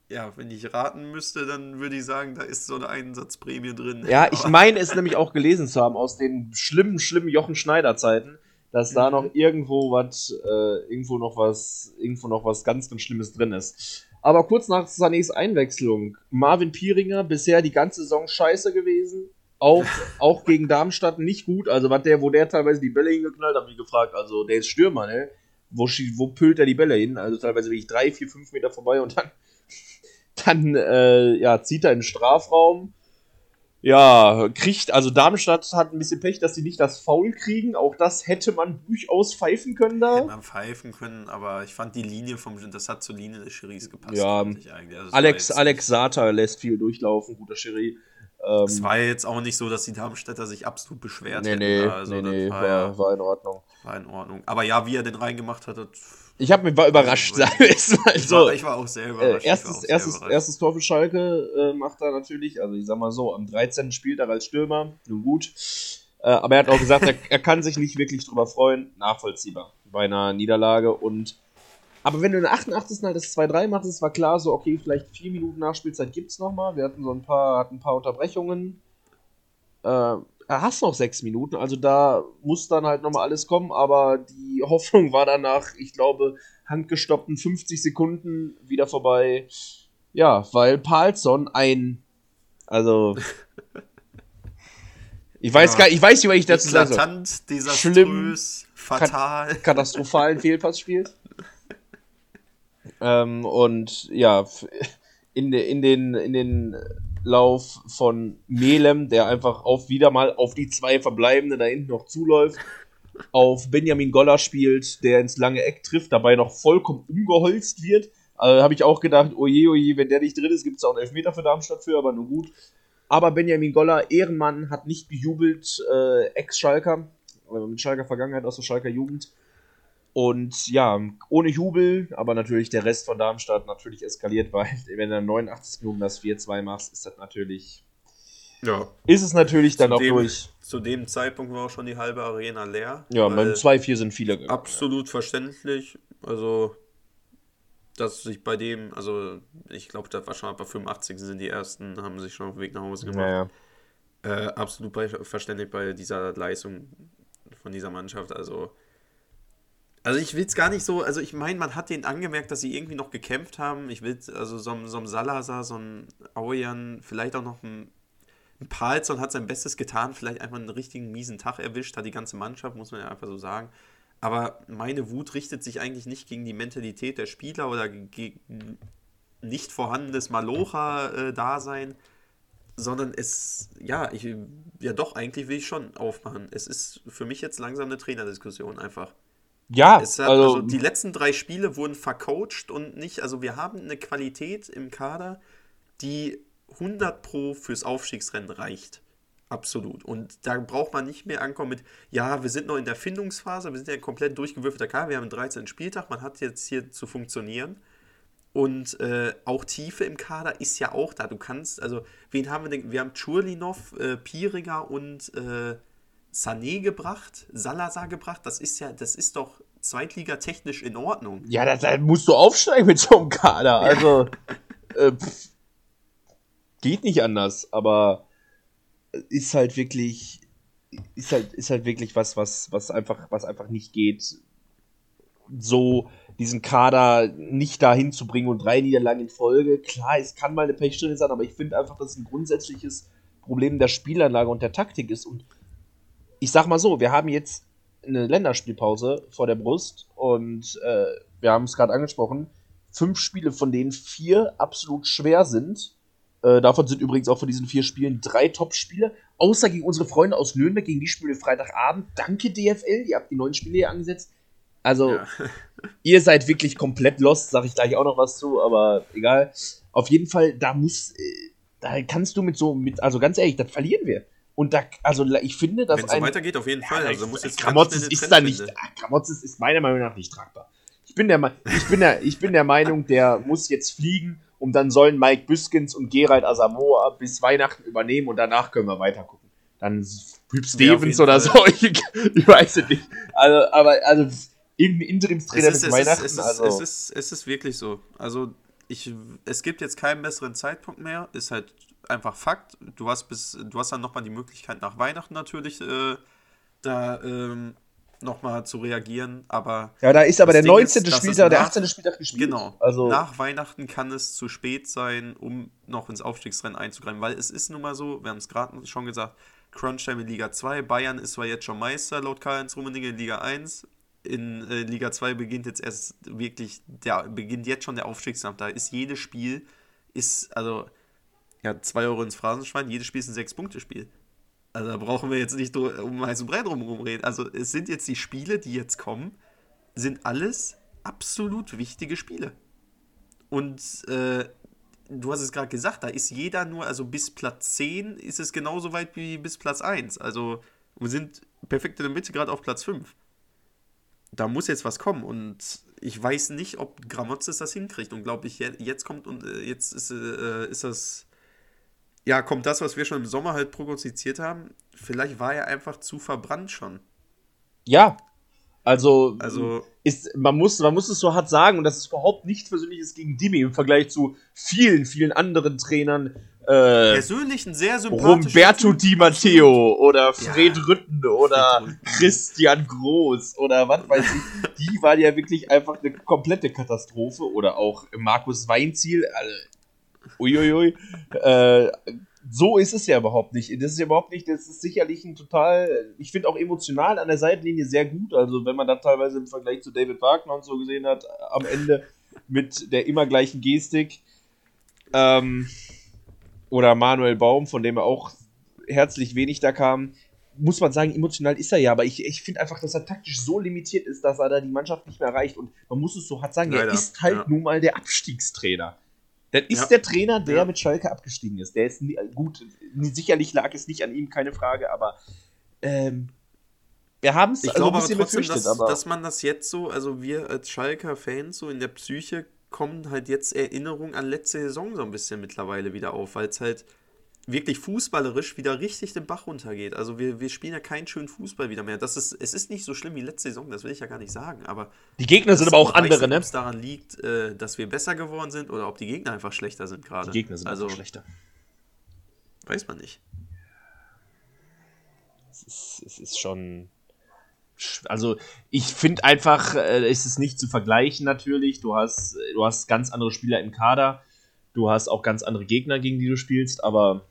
ja, wenn ich raten müsste, dann würde ich sagen, da ist so eine Einsatzprämie drin. Ja, ich meine es nämlich auch gelesen zu haben aus den schlimmen, schlimmen Jochen Schneider Zeiten, dass da noch irgendwo was, äh, irgendwo noch was, irgendwo noch was ganz, ganz Schlimmes drin ist. Aber kurz nach Sanés Einwechslung, Marvin Pieringer bisher die ganze Saison scheiße gewesen. Auch, [laughs] auch gegen Darmstadt nicht gut. Also, was der, wo der teilweise die Bälle hingeknallt, habe ich gefragt. Also, der ist Stürmer, ne? Wo, wo püllt er die Bälle hin? Also, teilweise wirklich drei, vier, fünf Meter vorbei und dann, [laughs] dann äh, ja, zieht er in den Strafraum. Ja, kriegt, also Darmstadt hat ein bisschen Pech, dass sie nicht das Foul kriegen. Auch das hätte man durchaus pfeifen können Hätte da. man pfeifen können, aber ich fand die Linie vom, das hat zur Linie des Schiris gepasst. Ja. Also Alex, Alex Sata lässt viel durchlaufen, guter Schiri. Ähm, Es war jetzt auch nicht so, dass die Darmstädter sich absolut beschwert nee, hätten. nee, also nee, nee, war, war, ja, war in Ordnung. war in Ordnung. Aber ja, wie er den reingemacht hat, das Ich habe mich war überrascht, sagen wir es mal ich, so. war, ich war auch sehr Äh, überrascht. ich war erstes, sehr erstes, überrascht. erstes Tor für Schalke äh, macht er natürlich, also ich sag mal so, am 13. Spieltag als Stürmer, nun gut. Äh, aber er hat auch gesagt, er, er kann sich nicht wirklich drüber freuen, nachvollziehbar bei einer Niederlage. Und aber wenn du in der 88. halt das 2-3 machst, es war klar, so okay, vielleicht vier Minuten Nachspielzeit gibt's noch mal. Wir hatten so ein paar, hatten ein paar Unterbrechungen. Äh, er hast noch sechs Minuten, also da muss dann halt nochmal alles kommen, aber die [laughs] Hoffnung war danach, ich glaube, handgestoppten 50 Sekunden wieder vorbei. Ja, weil Palsson ein, also ich weiß Ja. gar ich weiß nicht, was ich dazu sagen soll. Desaströs, Schlimm, fatal. [laughs] katastrophalen Fehlpass spielt. Ähm, und ja, in, de, in, den, in den Lauf von Melem, der einfach auf wieder mal auf die zwei Verbleibenden da hinten noch zuläuft, auf Benjamin Goller spielt, der ins lange Eck trifft, dabei noch vollkommen umgeholzt wird. Also habe ich auch gedacht, oje, oje, wenn der nicht drin ist, gibt es auch einen Elfmeter für Darmstadt für, aber nur gut. Aber Benjamin Goller, Ehrenmann, hat nicht gejubelt, äh, Ex-Schalker, äh, mit Schalker Vergangenheit aus der Schalker Jugend. Und ja, ohne Jubel, aber natürlich der Rest von Darmstadt natürlich eskaliert, weil [laughs] wenn du in 89 Minuten das 4-2 machst, ist das natürlich, Ja. ist es natürlich dann auch Zudem- durch. Zu dem Zeitpunkt war auch schon die halbe Arena leer. Ja, beim 2-4 sind viele gegangen. Absolut verständlich. Also, dass sich bei dem, also ich glaube, das war schon bei 85 sind die ersten, haben sich schon auf den Weg nach Hause gemacht. Naja. Äh, absolut verständlich bei dieser Leistung von dieser Mannschaft. Also, also ich will es gar nicht so, also ich meine, man hat denen angemerkt, dass sie irgendwie noch gekämpft haben. Ich will, also so, ein- so ein Salazar, so ein Aujan, vielleicht auch noch ein, ein Palsson hat sein Bestes getan, vielleicht einfach einen richtigen miesen Tag erwischt, hat die ganze Mannschaft, muss man ja einfach so sagen. Aber meine Wut richtet sich eigentlich nicht gegen die Mentalität der Spieler oder gegen nicht vorhandenes Malocha-Dasein, sondern es, ja, ich, ja doch, eigentlich will ich schon aufmachen. Es ist für mich jetzt langsam eine Trainerdiskussion einfach. Ja, hat, also, also, die letzten drei Spiele wurden vercoacht und nicht, also wir haben eine Qualität im Kader, die 100 pro fürs Aufstiegsrennen reicht. Absolut. Und da braucht man nicht mehr ankommen mit, ja, wir sind noch in der Findungsphase, wir sind ja ein komplett durchgewürfelter Kader, wir haben einen 13. Spieltag, man hat jetzt hier zu funktionieren. Und äh, auch Tiefe im Kader ist ja auch da. Du kannst, also, wen haben wir denn? Wir haben Churlinov, äh, Pieriger und äh, Sané gebracht, Salazar gebracht. Das ist ja, das ist doch zweitligatechnisch in Ordnung. ja, da, da musst du aufsteigen mit so einem Kader. Also, äh, pff, geht nicht anders, aber ist halt wirklich, ist halt, ist halt wirklich was, was, was einfach, was einfach nicht geht, so diesen Kader nicht dahin zu bringen und drei Niederlagen in Folge. Klar, es kann mal eine Pechstelle sein, aber ich finde einfach, dass es ein grundsätzliches Problem der Spielanlage und der Taktik ist. Und ich sag mal so, wir haben jetzt eine Länderspielpause vor der Brust und äh, wir haben es gerade angesprochen, fünf Spiele, von denen vier absolut schwer sind. Äh, davon sind übrigens auch von diesen vier Spielen drei Top-Spiele, außer gegen unsere Freunde aus Nürnberg, gegen die spielen wir Freitagabend. Danke DFL, ihr habt die neuen Spiele hier angesetzt. Also, Ja. [laughs] ihr seid wirklich komplett lost, sag ich gleich auch noch was zu, aber egal. Auf jeden Fall, da muss, äh, da kannst du mit so, mit, also ganz ehrlich, das verlieren wir. Und da, also ich finde, dass Wenn es so weitergeht, auf jeden Fall. Also muss jetzt Kramotzes ist da nicht, ach, Kramotzes ist meiner Meinung nach nicht tragbar. Ich bin der, ich bin der, ich bin der Meinung, der muss jetzt fliegen und dann sollen Mike Büskens und Gerald Asamoah bis Weihnachten übernehmen und danach können wir weiter gucken. Dann auf Stevens oder Fall. so, [laughs] ich, ich weiß es nicht. Also, aber, also, irgendein Interimstrainer ist, bis es, ist, Weihnachten, es, ist, also. es, ist, es ist wirklich so. Also ich, es gibt jetzt keinen besseren Zeitpunkt mehr, ist halt einfach Fakt. Du hast bis, du hast dann nochmal die Möglichkeit nach Weihnachten natürlich äh, da ähm, nochmal zu reagieren, aber. Ja, da ist aber der Ding 19. ist, Spieltag, der nach- 18. Spieltag gespielt. Genau. Also, Nach Weihnachten kann es zu spät sein, um noch ins Aufstiegsrennen einzugreifen, weil es ist nun mal so, wir haben es gerade schon gesagt, Crunchtime in Liga 2, Bayern ist zwar jetzt schon Meister laut Karl-Heinz Rummenigge in Liga 1, in äh, Liga 2 beginnt jetzt erst wirklich, der beginnt jetzt schon der Aufstiegskampf, da ist jedes Spiel, ist, also, ja, 2 Euro ins Phrasenschwein, jedes Spiel ist ein 6-Punkte-Spiel. Also da brauchen wir jetzt nicht um heißen Brei drum reden. Also es sind jetzt die Spiele, die jetzt kommen, sind alles absolut wichtige Spiele. Und äh, du hast es gerade gesagt, da ist jeder nur, also bis Platz 10 ist es genauso weit wie bis Platz 1. Also wir sind perfekt in der Mitte gerade auf Platz 5. Da muss jetzt was kommen und ich weiß nicht, ob Gramotzes das hinkriegt. Und glaube ich, je- jetzt kommt und äh, jetzt ist, äh, ist das, ja, kommt das, was wir schon im Sommer halt prognostiziert haben. Vielleicht war er einfach zu verbrannt schon. ja. Also, Also, ist, man, muss, man muss es so hart sagen, und das ist überhaupt nichts Persönliches gegen Dimi im Vergleich zu vielen, vielen anderen Trainern. Äh, persönlich ein sehr sympathischer Roberto. Di Matteo oder Fred Ja. Rütten oder Fred. Christian Groß oder was weiß ich. Die waren ja wirklich einfach eine komplette Katastrophe. Oder auch Markus Weinziel. Also, uiuiui. Äh, so ist es ja überhaupt nicht. Das ist ja überhaupt nicht, das ist sicherlich ein total, ich finde auch emotional an der Seitenlinie sehr gut. Also wenn man da teilweise im Vergleich zu David Wagner und so gesehen hat, am Ende mit der immer gleichen Gestik. Ähm, oder Manuel Baum, von dem er auch herzlich wenig da kam, muss man sagen, emotional ist er ja, aber ich, ich finde einfach, dass er taktisch so limitiert ist, dass er da die Mannschaft nicht mehr erreicht. Und man muss es so hart sagen, Leider, er ist halt ja. nun mal der Abstiegstrainer. Das ist Ja. der Trainer, der Ja. mit Schalke abgestiegen ist. Der ist nie, gut, sicherlich lag es nicht an ihm, keine Frage, aber ähm, wir haben es Ich also glaube ein aber bisschen trotzdem, befürchtet. dass, aber dass man das jetzt so, also wir als Schalker Fans so in der Psyche kommen halt jetzt Erinnerungen an letzte Saison so ein bisschen mittlerweile wieder auf, weil es halt wirklich fußballerisch wieder richtig den Bach runtergeht. Also wir, wir spielen ja keinen schönen Fußball wieder mehr. Das ist, es ist nicht so schlimm wie letzte Saison, das will ich ja gar nicht sagen, aber die Gegner sind aber auch andere, ne? ob es daran liegt, äh, dass wir besser geworden sind oder ob die Gegner einfach schlechter sind gerade. Die Gegner sind also schlechter. weiß man nicht. es ist, es ist schon. sch- Also, ich finde einfach, äh, es ist nicht zu vergleichen natürlich. Du hast, du hast ganz andere Spieler im Kader. Du hast auch ganz andere Gegner, gegen die du spielst, aber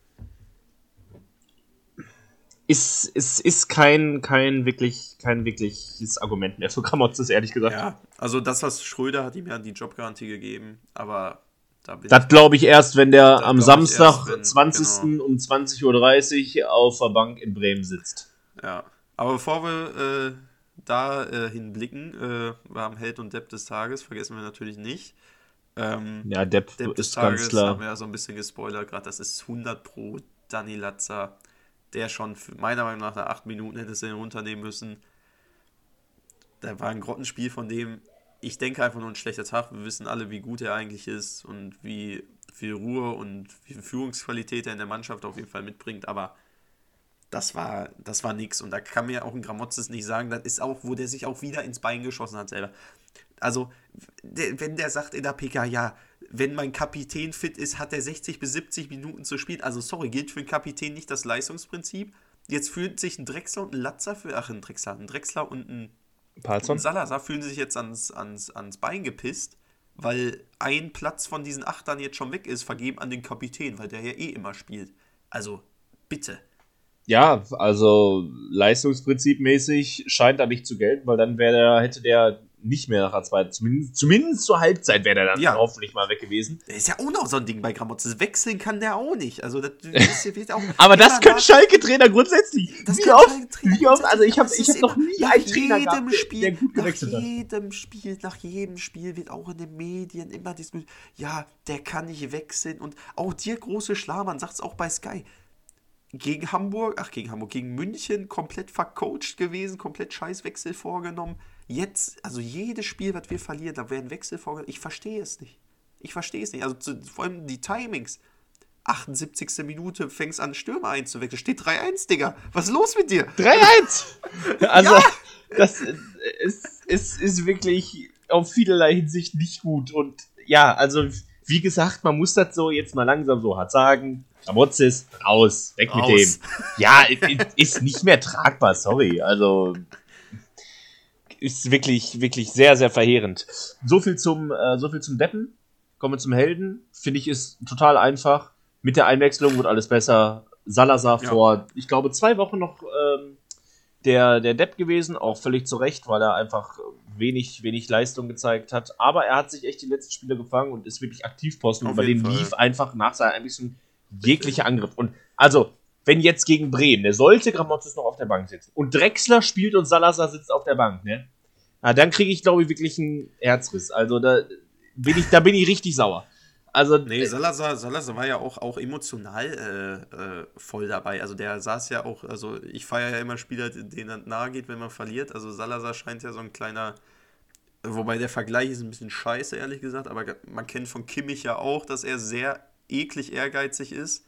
ist, es ist kein, kein wirklich, kein wirkliches Argument mehr für Kramotzes, ehrlich gesagt. Ja, also das, was Schröder hat ihm ja die Jobgarantie gegeben, aber da Das glaube ich erst, wenn der am Samstag, erst, wenn- 20. um 20.30 Uhr auf der Bank in Bremen sitzt. Ja, aber bevor wir äh, da äh, hinblicken, äh, wir haben Held und Depp des Tages, vergessen wir natürlich nicht. Ähm, Ja, Depp, Depp des ist ganz Tages klar. haben wir ja so ein bisschen gespoilert gerade, das ist 100 pro Dani Latza, der schon meiner Meinung nach nach 8 Minuten hätte es runternehmen müssen. Da war ein Grottenspiel von dem, ich denke einfach nur ein schlechter Tag. Wir wissen alle, wie gut er eigentlich ist und wie viel Ruhe und wie viel Führungsqualität er in der Mannschaft auf jeden Fall mitbringt, aber das war, das war nix. Und da kann mir auch ein Gramotzes nicht sagen, das ist auch, wo der sich auch wieder ins Bein geschossen hat selber. Also, wenn der sagt in der PK, ja, wenn mein Kapitän fit ist, hat er 60 bis 70 Minuten zu spielen. Also, sorry, gilt für einen Kapitän nicht das Leistungsprinzip. Jetzt fühlt sich ein Drechsler und ein Latzer für, ach, ein Drechsler, ein Drechsler und ein, Palzon? und Salazar fühlen sich jetzt ans, ans, ans Bein gepisst, weil ein Platz von diesen Achtern jetzt schon weg ist, vergeben an den Kapitän, weil der ja eh immer spielt. Also, bitte. Ja, also leistungsprinzipmäßig scheint da nicht zu gelten, weil dann wäre der, hätte der nicht mehr nach der zweiten, zumindest, zumindest zur Halbzeit wäre der dann Ja. hoffentlich mal weg gewesen. Der ist ja auch noch so ein Ding bei Gramotze. Wechseln kann der auch nicht. Also, das [laughs] ist, wird auch Aber das können Schalke-Trainer grundsätzlich. Das wie oft, wie oft, also ich habe Das ich ist hab noch nie nach einen Trainer jedem gehabt, Spiel, der gut gewechselt nach hat. jedem Spiel, nach jedem Spiel wird auch in den Medien immer diskutiert, ja, der kann nicht wechseln und auch dir große Schlamann sagt es auch bei Sky. Gegen Hamburg, ach gegen Hamburg, gegen München komplett vercoacht gewesen, komplett Scheißwechsel vorgenommen. Jetzt, also jedes Spiel, was wir verlieren, da werden Wechsel vorgenommen. Ich verstehe es nicht. Ich verstehe es nicht. Also zu, vor allem die Timings. 78. Minute fängst an, Stürmer einzuwechseln. Steht 3-1, Digga. Was ist los mit dir? 3-1! [laughs] Also, das äh, ist, ist, ist wirklich auf vielerlei Hinsicht nicht gut. Und ja, also wie gesagt, man muss das so jetzt mal langsam so hart sagen. Ramotzis, raus, weg Raus. mit dem. Ja, ist nicht mehr tragbar, sorry. Also ist wirklich, wirklich sehr, sehr verheerend. So viel zum, äh, so viel zum Deppen. Kommen wir zum Helden. Finde ich ist total einfach. Mit der Einwechslung wird alles besser. Salazar Ja. vor, ich glaube, zwei Wochen noch ähm, der, der Depp gewesen, auch völlig zu Recht, weil er einfach wenig, wenig Leistung gezeigt hat. Aber er hat sich echt die letzten Spiele gefangen und ist wirklich Aktivposten. Über den Fall. lief einfach nach seiner Einwechslung jeglicher Angriff. Und also, wenn jetzt gegen Bremen, der sollte Gramotzes noch auf der Bank sitzen und Drexler spielt und Salazar sitzt auf der Bank, ne? Na, dann kriege ich, glaube ich, wirklich einen Herzriss. Also da bin ich, da bin ich richtig sauer. Also, Nee, Salazar, Salazar war ja auch, auch emotional äh, äh, voll dabei. Also der saß ja auch, also ich feiere ja immer Spieler, denen nahe geht, wenn man verliert. Also Salazar scheint ja so ein kleiner, wobei der Vergleich ist ein bisschen scheiße, ehrlich gesagt, aber man kennt von Kimmich ja auch, dass er sehr eklig ehrgeizig ist.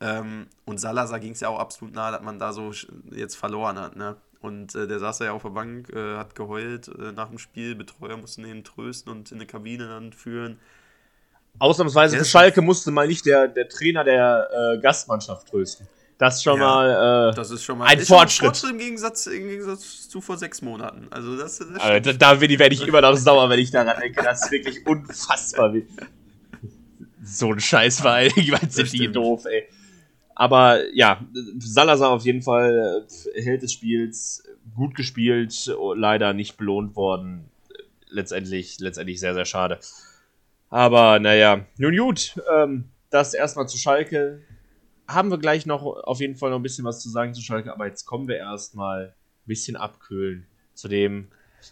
Ähm, und Salazar ging es ja auch absolut nahe, dass man da so jetzt verloren hat, ne? Und äh, der saß ja auf der Bank, äh, hat geheult äh, nach dem Spiel, Betreuer mussten ihn trösten und in eine Kabine dann führen. ausnahmsweise für ist- Schalke musste mal nicht der, der Trainer der äh, Gastmannschaft trösten. Das schon Ja, mal. Äh, Das ist schon mal Ein ist schon Fortschritt. im Gegensatz, im Gegensatz zu vor sechs Monaten. Also das, das aber da, da werde ich immer noch sauer, wenn ich daran denke. Das ist wirklich unfassbar. [laughs] So ein Scheißverein. Ich meine, sind die doof, ey. Aber ja, Salazar auf jeden Fall äh, Held des Spiels, gut gespielt, oh, leider nicht belohnt worden. Letztendlich, letztendlich sehr, sehr schade. Aber naja, nun gut, ähm, das erstmal zu Schalke. Haben wir gleich noch auf jeden Fall noch ein bisschen was zu sagen zu Schalke, aber jetzt kommen wir erstmal ein bisschen abkühlen zu dem,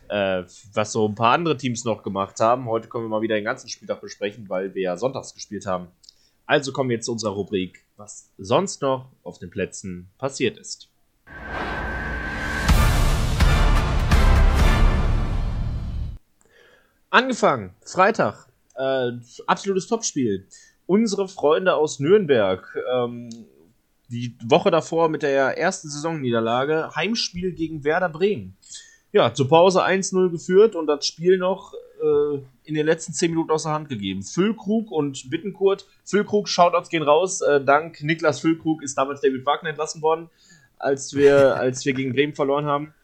äh, was so ein paar andere Teams noch gemacht haben. Heute können wir mal wieder den ganzen Spieltag besprechen, weil wir ja sonntags gespielt haben. Also kommen wir jetzt zu unserer Rubrik, was sonst noch auf den Plätzen passiert ist. Angefangen, Freitag, äh, absolutes Topspiel. Unsere Freunde aus Nürnberg, ähm, die Woche davor mit der ersten Saisonniederlage, Heimspiel gegen Werder Bremen. Ja, zur Pause 1-0 geführt und das Spiel noch äh, in den letzten 10 Minuten aus der Hand gegeben. Füllkrug und Bittenkurt. Füllkrug, Shoutouts gehen raus. Äh, dank Niklas Füllkrug ist damals David Wagner entlassen worden, als wir, [laughs] als wir gegen Bremen verloren haben.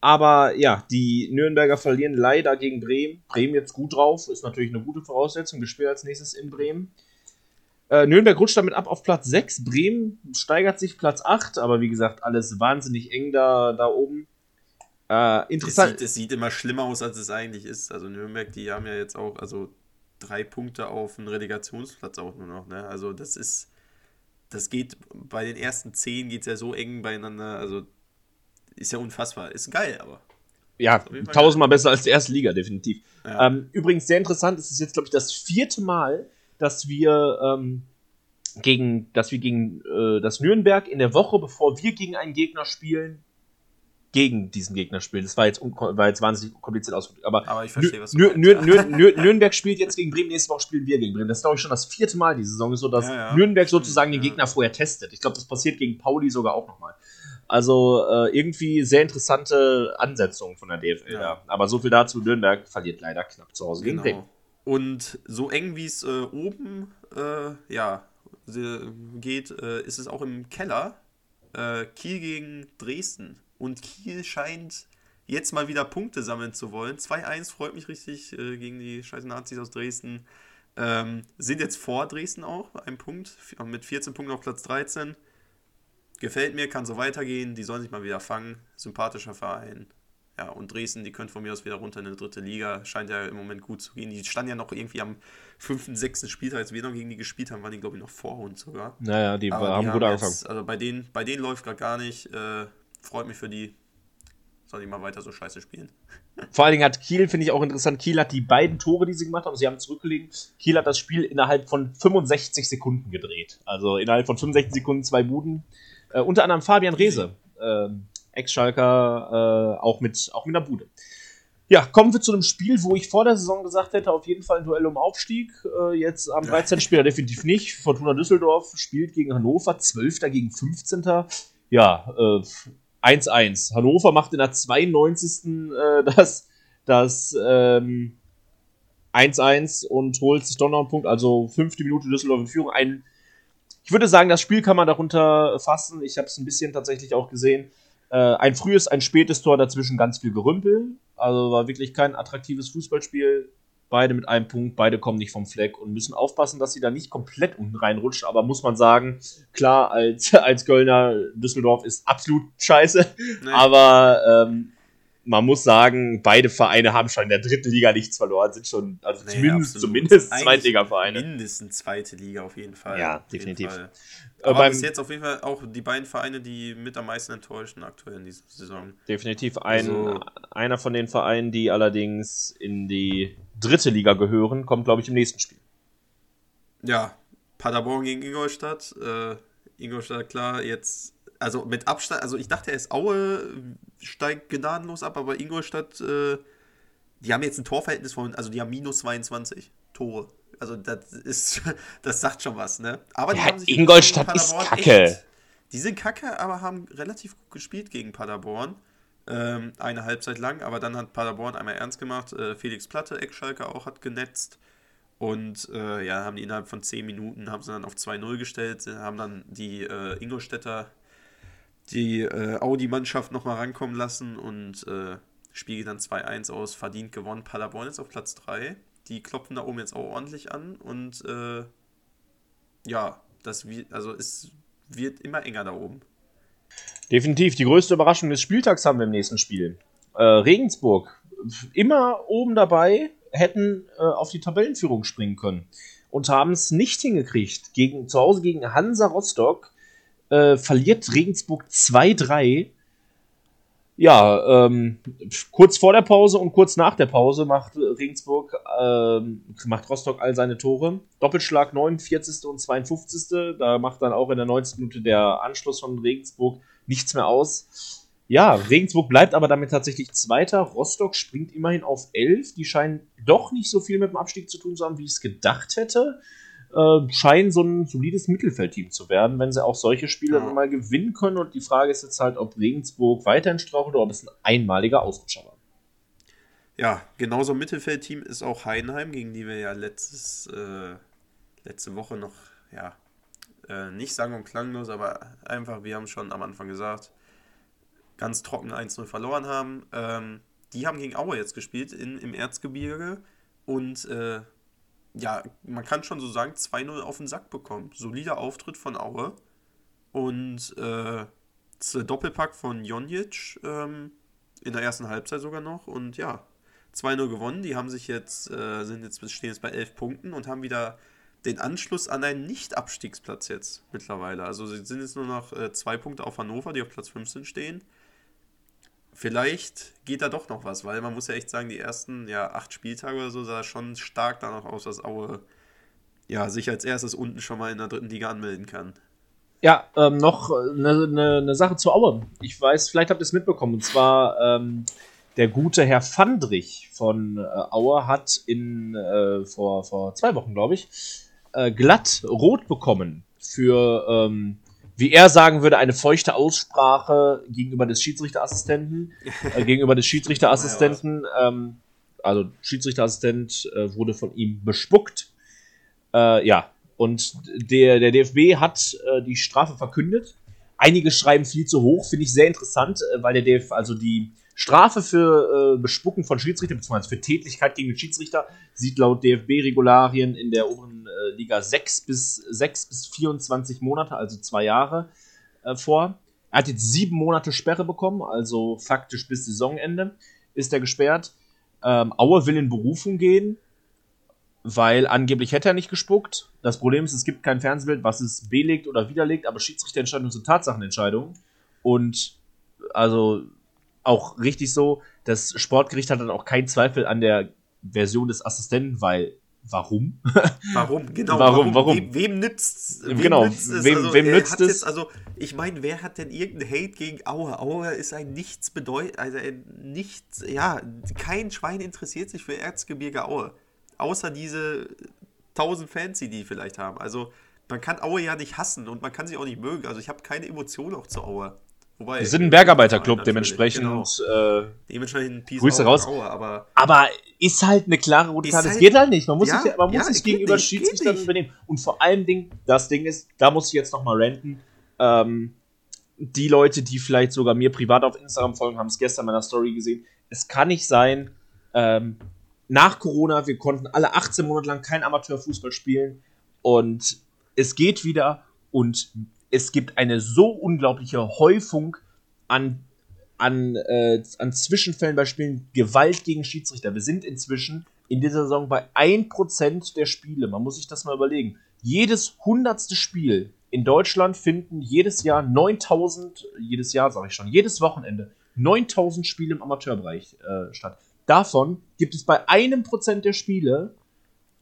Aber ja, die Nürnberger verlieren leider gegen Bremen. Bremen jetzt gut drauf, ist natürlich eine gute Voraussetzung. Wir spielen als nächstes in Bremen. Äh, Nürnberg rutscht damit ab auf Platz 6. Bremen steigert sich Platz 8, aber wie gesagt, alles wahnsinnig eng da, da oben. Äh, es, interessant. sieht, es sieht immer schlimmer aus, als es eigentlich ist. Also Nürnberg, die haben ja jetzt auch also drei Punkte auf einen Relegationsplatz auch nur noch. Ne? Also das ist, das geht bei den ersten zehn geht es ja so eng beieinander. Also ist ja unfassbar. Ist geil, aber. Ja, tausendmal besser als die erste Liga, definitiv. Ja. Ähm, übrigens sehr interessant, es ist jetzt, glaube ich, das vierte Mal, dass wir ähm, gegen, dass wir gegen äh, das Nürnberg in der Woche, bevor wir gegen einen Gegner spielen, gegen diesen Gegner spielen. Das war jetzt, war jetzt wahnsinnig kompliziert ausgedrückt. Aber, Aber ich verstehe, was Nür Nür ja. Nür Nür Nürnberg spielt jetzt gegen Bremen, nächste Woche spielen wir gegen Bremen. Das ist, glaube ich, schon das vierte Mal die Saison, so dass Ja, ja. Nürnberg sozusagen den. Gegner vorher testet. Ich glaube, das passiert gegen Pauli sogar auch nochmal. Also äh, irgendwie sehr interessante Ansetzung von der DFL. Ja. Aber so viel dazu. Nürnberg verliert leider knapp zu Hause gegen Bremen. Genau. Und so eng wie es äh, oben äh, ja, geht, äh, ist es auch im Keller. Äh, Kiel gegen Dresden. Und Kiel scheint jetzt mal wieder Punkte sammeln zu wollen. 2-1 freut mich richtig äh, gegen die scheiß Nazis aus Dresden. Ähm, sind jetzt vor Dresden auch, ein Punkt, f- mit 14 Punkten auf Platz 13. Gefällt mir, kann so weitergehen. Die sollen sich mal wieder fangen. Sympathischer Verein. Ja, und Dresden, die können von mir aus wieder runter in die dritte Liga. Scheint ja im Moment gut zu gehen. Die standen ja noch irgendwie am fünften, sechsten Spieltag, als wir noch gegen die gespielt haben, waren die, glaube ich, noch vor uns sogar. Naja, die Aber haben die gut angefangen. jetzt, also bei denen, bei denen läuft gerade gar nicht. Äh, freut mich für die. Sollen die mal weiter so scheiße spielen. [laughs] Vor allen Dingen hat Kiel, finde ich auch interessant, Kiel hat die beiden Tore, die sie gemacht haben, sie haben zurückgelegen. Kiel hat das Spiel innerhalb von 65 Sekunden gedreht. Also innerhalb von 65 Sekunden zwei Buden. Äh, unter anderem Fabian Reese, ähm, Ex-Schalker, äh, auch, mit, auch mit einer Bude. Ja, kommen wir zu einem Spiel, wo ich vor der Saison gesagt hätte, auf jeden Fall ein Duell um Aufstieg. Äh, jetzt am 13. Spiel definitiv nicht. Fortuna Düsseldorf spielt gegen Hannover, 12. gegen 15. Ja, äh, 1-1. Hannover macht in der 92. Äh, [laughs] das, das ähm, 1-1 und holt sich doch noch einen Punkt. Also fünfte Minute Düsseldorf in Führung. Ein, ich würde sagen, das Spiel kann man darunter fassen. Ich habe es ein bisschen tatsächlich auch gesehen. Äh, ein frühes, ein spätes Tor dazwischen, ganz viel Gerümpel. Also war wirklich kein attraktives Fußballspiel. Beide mit einem Punkt, beide kommen nicht vom Fleck und müssen aufpassen, dass sie da nicht komplett unten reinrutschen. Aber muss man sagen, klar, als, [laughs] als Kölner, Düsseldorf ist absolut scheiße. Nee. Aber ähm, man muss sagen, beide Vereine haben schon in der dritten Liga nichts verloren, sind schon, also nee, zumindest, zumindest Zweitliga-Vereine. Mindestens zweite Liga auf jeden Fall. Ja, definitiv. Aber beim, bis jetzt auf jeden Fall auch die beiden Vereine, die mit am meisten enttäuschen aktuell in dieser Saison. Definitiv ein, also, einer von den Vereinen, die allerdings in die dritte Liga gehören, kommt, glaube ich, im nächsten Spiel. Ja, Paderborn gegen Ingolstadt. Äh, Ingolstadt, klar, jetzt, also mit Abstand, also ich dachte erst, Aue steigt gnadenlos ab, aber Ingolstadt, äh, die haben jetzt ein Torverhältnis von, also die haben minus 22 Tore. Also das ist, [laughs] das sagt schon was, ne? Aber ja, Ingolstadt ist kacke. Echt, die sind kacke, aber haben relativ gut gespielt gegen Paderborn. Ähm, eine Halbzeit lang, aber dann hat Paderborn einmal ernst gemacht. Äh, Felix Platte, Eckschalker auch, hat genetzt. Und äh, ja, haben die innerhalb von 10 Minuten, haben sie dann auf 2-0 gestellt, haben dann die äh, Ingolstädter, die äh, Audi-Mannschaft nochmal rankommen lassen und äh, Spiel dann 2-1 aus, verdient gewonnen. Paderborn ist auf Platz 3. Die klopfen da oben jetzt auch ordentlich an und äh, ja, das wird, also es wird immer enger da oben. Definitiv. Die größte Überraschung des Spieltags haben wir im nächsten Spiel. Äh, Regensburg, immer oben dabei, hätten äh, auf die Tabellenführung springen können und haben es nicht hingekriegt. Gegen, zu Hause gegen Hansa Rostock äh, verliert Regensburg 2-3 ja, ähm, kurz vor der Pause und kurz nach der Pause macht Regensburg, ähm, macht Rostock all seine Tore. Doppelschlag 49. und 52. Da macht dann auch in der 90. Minute der Anschluss von Regensburg nichts mehr aus. Ja, Regensburg bleibt aber damit tatsächlich Zweiter. Rostock springt immerhin auf 11. Die scheinen doch nicht so viel mit dem Abstieg zu tun zu haben, wie ich es gedacht hätte äh, scheinen so ein solides Mittelfeldteam zu werden, wenn sie auch solche Spiele ja. mal gewinnen können. Und die Frage ist jetzt halt, ob Regensburg weiterhin strauchelt oder ob es ein einmaliger Ausrutscher war. Ja, genauso Mittelfeldteam ist auch Heidenheim, gegen die wir ja letztes, äh, letzte Woche noch, ja, äh, nicht sang- und klanglos, aber einfach, wir haben schon am Anfang gesagt, ganz trocken 1-0 verloren haben. Ähm, die haben gegen Aue jetzt gespielt in, im Erzgebirge und äh, ja, man kann schon so sagen, 2-0 auf den Sack bekommen. Solider Auftritt von Aue. Und äh, Doppelpack von Jonjic ähm, in der ersten Halbzeit sogar noch. Und ja, 2-0 gewonnen. Die haben sich jetzt, äh, sind jetzt, stehen jetzt bei 11 Punkten und haben wieder den Anschluss an einen Nicht-Abstiegsplatz jetzt mittlerweile. Also sie sind jetzt nur noch äh, zwei Punkte auf Hannover, die auf Platz 15 stehen vielleicht geht da doch noch was, weil man muss ja echt sagen, die ersten ja, acht Spieltage oder so sah schon stark danach aus, dass Aue ja, sich als erstes unten schon mal in der dritten Liga anmelden kann. Ja, ähm, noch eine ne, ne Sache zu Aue. Ich weiß, vielleicht habt ihr es mitbekommen, und zwar ähm, der gute Herr Fandrich von äh, Aue hat in, äh, vor, vor zwei Wochen, glaube ich, äh, glatt rot bekommen für ähm, wie er sagen würde, eine feuchte Aussprache gegenüber des Schiedsrichterassistenten. [laughs] äh, gegenüber des Schiedsrichterassistenten. Ähm, also Schiedsrichterassistent äh, wurde von ihm bespuckt. Äh, ja, und der, der DFB hat äh, die Strafe verkündet. Einige schreiben viel zu hoch, finde ich sehr interessant, äh, weil der DFB, also die Strafe für äh, Bespucken von Schiedsrichtern, beziehungsweise für Tätlichkeit gegen den Schiedsrichter, sieht laut DFB-Regularien in der oberen Liga 6 bis, 6 bis 24 Monate, also zwei Jahre, äh, vor. Er hat jetzt sieben Monate Sperre bekommen, also faktisch bis Saisonende ist er gesperrt. Ähm, Aue will in Berufung gehen, weil angeblich hätte er nicht gespuckt. Das Problem ist, es gibt kein Fernsehbild, was es belegt oder widerlegt, aber Schiedsrichterentscheidungen sind Tatsachenentscheidungen. Und also auch richtig so. Das Sportgericht hat dann auch keinen Zweifel an der Version des Assistenten, weil warum? Warum? [laughs] Genau. Warum? Warum? Wem, wem nützt wem Genau. Nützt es? Wem, also, wem nützt es? Jetzt, also, ich meine, wer hat denn irgendeinen Hate gegen Aue? Aue ist ein nichts bedeutet, also ein nichts, ja, kein Schwein interessiert sich für Erzgebirge Aue. Außer diese tausend Fans, die die vielleicht haben. Also, man kann Aue ja nicht hassen und man kann sie auch nicht mögen. Also, ich habe keine Emotionen auch zu Aue. Wobei, Wir sind ein Bergarbeiterclub, dementsprechend. Genau. Äh, Dementsprechend Peace Grüße raus. Aua, aber aber ist halt eine klare rote Karte. Es halt- geht halt nicht. Man muss Ja, sich, man muss ja, sich es gegenüber nicht, Schiedsrichtern nicht. benehmen. Und vor allem Ding, das Ding ist, da muss ich jetzt nochmal ranten. Ähm, die Leute, die vielleicht sogar mir privat auf Instagram folgen, haben es gestern in meiner Story gesehen. Es kann nicht sein, ähm, nach Corona, wir konnten alle 18 Monate lang kein Amateurfußball spielen und es geht wieder und es gibt eine so unglaubliche Häufung an, an, äh, an Zwischenfällen bei Spielen, Gewalt gegen Schiedsrichter. Wir sind inzwischen in dieser Saison bei 1% der Spiele. Man muss sich das mal überlegen. Jedes hundertste Spiel in Deutschland finden jedes Jahr 9000, jedes Jahr sage ich schon, jedes Wochenende 9000 Spiele im Amateurbereich äh, statt. Davon gibt es bei einem Prozent der Spiele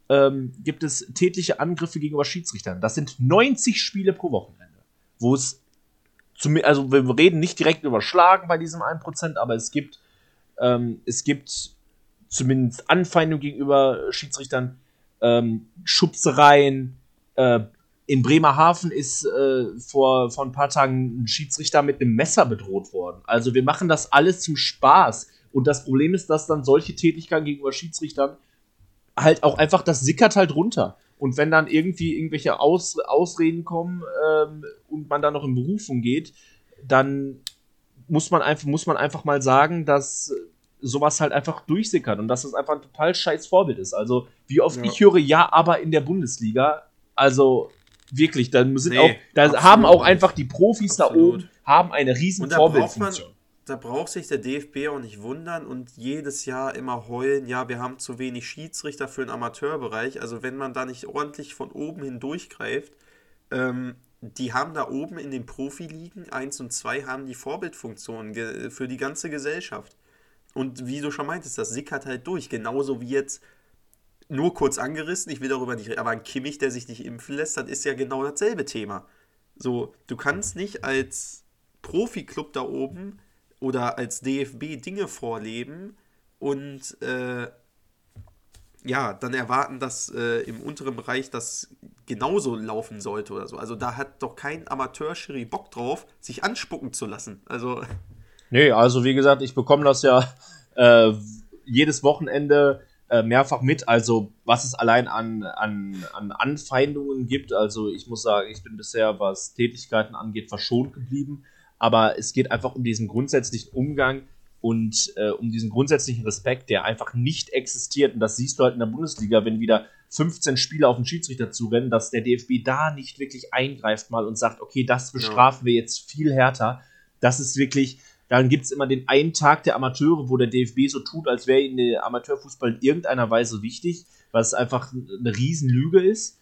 ähm, gibt es tätliche Angriffe gegenüber Schiedsrichtern. Das sind 90 Spiele pro Wochenende. Wo es also wir reden nicht direkt über Schlagen bei diesem 1%, aber es gibt, ähm, es gibt zumindest Anfeindungen gegenüber Schiedsrichtern, ähm, Schubsereien. Äh, in Bremerhaven ist äh, vor, vor ein paar Tagen ein Schiedsrichter mit einem Messer bedroht worden. Also wir machen das alles zum Spaß. Und das Problem ist, dass dann solche Tätigkeiten gegenüber Schiedsrichtern halt auch einfach, das sickert halt runter. Und wenn dann irgendwie irgendwelche Aus, Ausreden kommen ähm, und man dann noch in Berufung geht, dann muss man einfach, muss man einfach mal sagen, dass sowas halt einfach durchsickert und dass das einfach ein total scheiß Vorbild ist. Also, wie oft Ja. ich höre, ja, aber in der Bundesliga, also wirklich, da sind Nee, auch, da haben auch einfach die Profis da Absolut. oben, haben eine riesen da Vorbildfunktion. Da braucht sich der DFB auch nicht wundern und jedes Jahr immer heulen, ja, wir haben zu wenig Schiedsrichter für den Amateurbereich. Also wenn man da nicht ordentlich von oben hin durchgreift, ähm, die haben da oben in den Profiligen 1 und 2 haben die Vorbildfunktion für die ganze Gesellschaft. Und wie du schon meintest, das sickert halt durch. Genauso wie jetzt nur kurz angerissen, ich will darüber nicht reden, aber ein Kimmich, der sich nicht impfen lässt, das ist ja genau dasselbe Thema. So, du kannst nicht als Profiklub da oben oder als DFB Dinge vorleben und äh, ja, dann erwarten, dass äh, im unteren Bereich das genauso laufen sollte oder so. Also da hat doch kein Amateurschiri Bock drauf, sich anspucken zu lassen. Also [laughs] Nee, also wie gesagt, ich bekomme das ja äh, jedes Wochenende äh, mehrfach mit. Also was es allein an, an, an Anfeindungen gibt. Also ich muss sagen, ich bin bisher, was Tätigkeiten angeht, verschont geblieben. Aber es geht einfach um diesen grundsätzlichen Umgang und äh, um diesen grundsätzlichen Respekt, der einfach nicht existiert. Und das siehst du halt in der Bundesliga, wenn wieder 15 Spieler auf den Schiedsrichter zurennen, dass der DFB da nicht wirklich eingreift mal und sagt, okay, das bestrafen wir jetzt viel härter. Das ist wirklich, dann gibt es immer den einen Tag der Amateure, wo der DFB so tut, als wäre ihnen der Amateurfußball in irgendeiner Weise wichtig, was einfach eine Riesenlüge ist.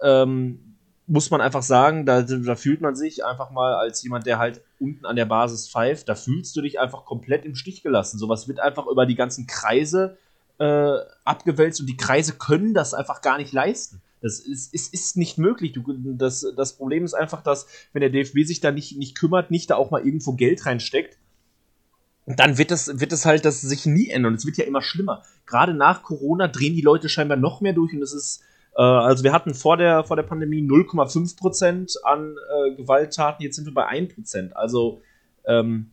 Ähm, muss man einfach sagen, da, da fühlt man sich einfach mal als jemand, der halt unten an der Basis pfeift, da fühlst du dich einfach komplett im Stich gelassen. Sowas wird einfach über die ganzen Kreise äh, abgewälzt und die Kreise können das einfach gar nicht leisten. Das ist, ist, ist nicht möglich. Du, das, das Problem ist einfach, dass, wenn der DFB sich da nicht, nicht kümmert, nicht da auch mal irgendwo Geld reinsteckt, dann wird es, wird es halt das sich nie ändern. Es wird ja immer schlimmer. Gerade nach Corona drehen die Leute scheinbar noch mehr durch und es ist, also wir hatten vor der, vor der Pandemie 0,5% an äh, Gewalttaten, jetzt sind wir bei 1%. Also, ähm,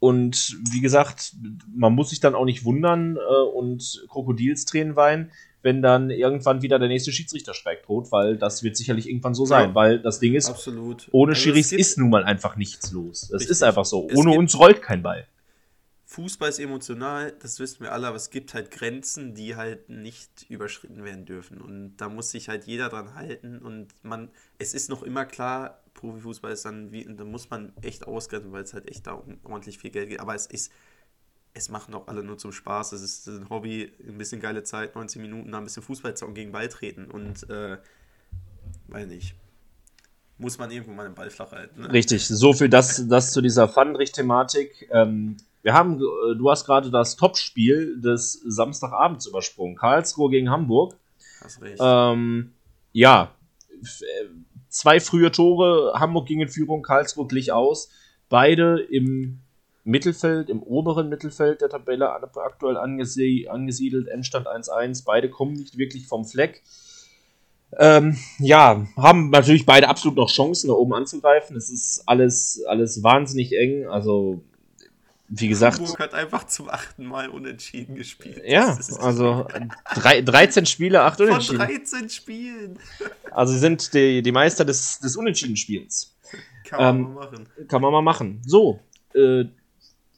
und wie gesagt, man muss sich dann auch nicht wundern äh, und Krokodilstränen weinen, wenn dann irgendwann wieder der nächste Schiedsrichterstreik droht, weil das wird sicherlich irgendwann so sein, Ja. weil das Ding ist, absolut. ohne Also Schiris ist nun mal einfach nichts los. Das Richtig. ist einfach so. Ohne uns rollt kein Ball. Fußball ist emotional, das wissen wir alle, aber es gibt halt Grenzen, die halt nicht überschritten werden dürfen. Und da muss sich halt jeder dran halten. Und man, es ist noch immer klar, Profifußball ist dann wie, da muss man echt ausgrenzen, weil es halt echt da ordentlich viel Geld geht. Aber es ist, es machen auch alle nur zum Spaß. Es ist ein Hobby, ein bisschen geile Zeit, 90 Minuten, da ein bisschen Fußball zocken, gegen Ball treten. Und, äh, weiß nicht. Muss man irgendwo mal den Ball flach halten. Ne? Richtig, so viel das, das zu dieser Pfannenrich-Thematik. Ähm, wir haben, äh, du hast gerade das Topspiel des Samstagabends übersprungen. Karlsruhe gegen Hamburg. Recht. Ähm, ja, äh, zwei frühe Tore. Hamburg ging in Führung, Karlsruhe glich aus. Beide im Mittelfeld, im oberen Mittelfeld der Tabelle aktuell angese angesiedelt. Endstand 1-1. Beide kommen nicht wirklich vom Fleck. Ähm, ja, haben natürlich beide absolut noch Chancen, da oben anzugreifen. Es ist alles, alles wahnsinnig eng. Also, wie gesagt. Hamburg hat einfach zum achten Mal unentschieden gespielt. Ja, also drei, 13 Spiele, 8 Unentschieden. Von 13 Spielen. Also, sie sind die, die Meister des, des Unentschieden-Spiels. Kann man Ähm, mal machen. Kann man mal machen. So, äh,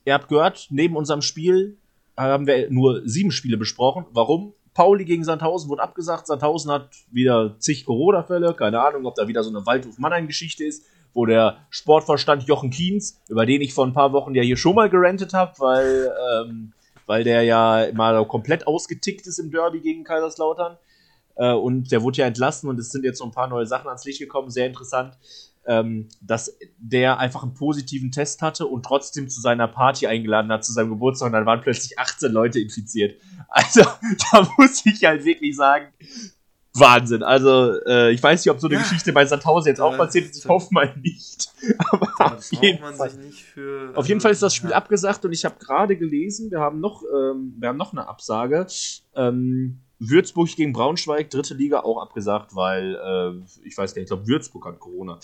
ihr habt gehört, neben unserem Spiel haben wir nur sieben Spiele besprochen. Warum? Pauli gegen Sandhausen wurde abgesagt. Sandhausen hat wieder zig Corona-Fälle. Keine Ahnung, ob da wieder so eine Waldhof-Mannheim-Geschichte ist, wo der Sportverstand Jochen Kienz, über den ich vor ein paar Wochen ja hier schon mal gerantet habe, weil, ähm, weil der ja mal komplett ausgetickt ist im Derby gegen Kaiserslautern. Äh, und der wurde ja entlassen und es sind jetzt so ein paar neue Sachen ans Licht gekommen. Sehr interessant ähm, dass der einfach einen positiven Test hatte und trotzdem zu seiner Party eingeladen hat, zu seinem Geburtstag und dann waren plötzlich 18 Leute infiziert. Also, [laughs] da muss ich halt wirklich sagen, Wahnsinn. Also, äh, ich weiß nicht, ob so eine Ja. Geschichte bei Sandhausen jetzt auch passiert ist. Ich hoffe mal nicht. [laughs] Aber auf jeden, Fall, für. auf jeden Fall ist das Spiel ja. abgesagt und ich habe gerade gelesen, wir haben noch, ähm, wir haben noch eine Absage. Ähm, Würzburg gegen Braunschweig, dritte Liga, auch abgesagt, weil, äh, ich weiß gar nicht, ich glaube, Würzburg hat Corona.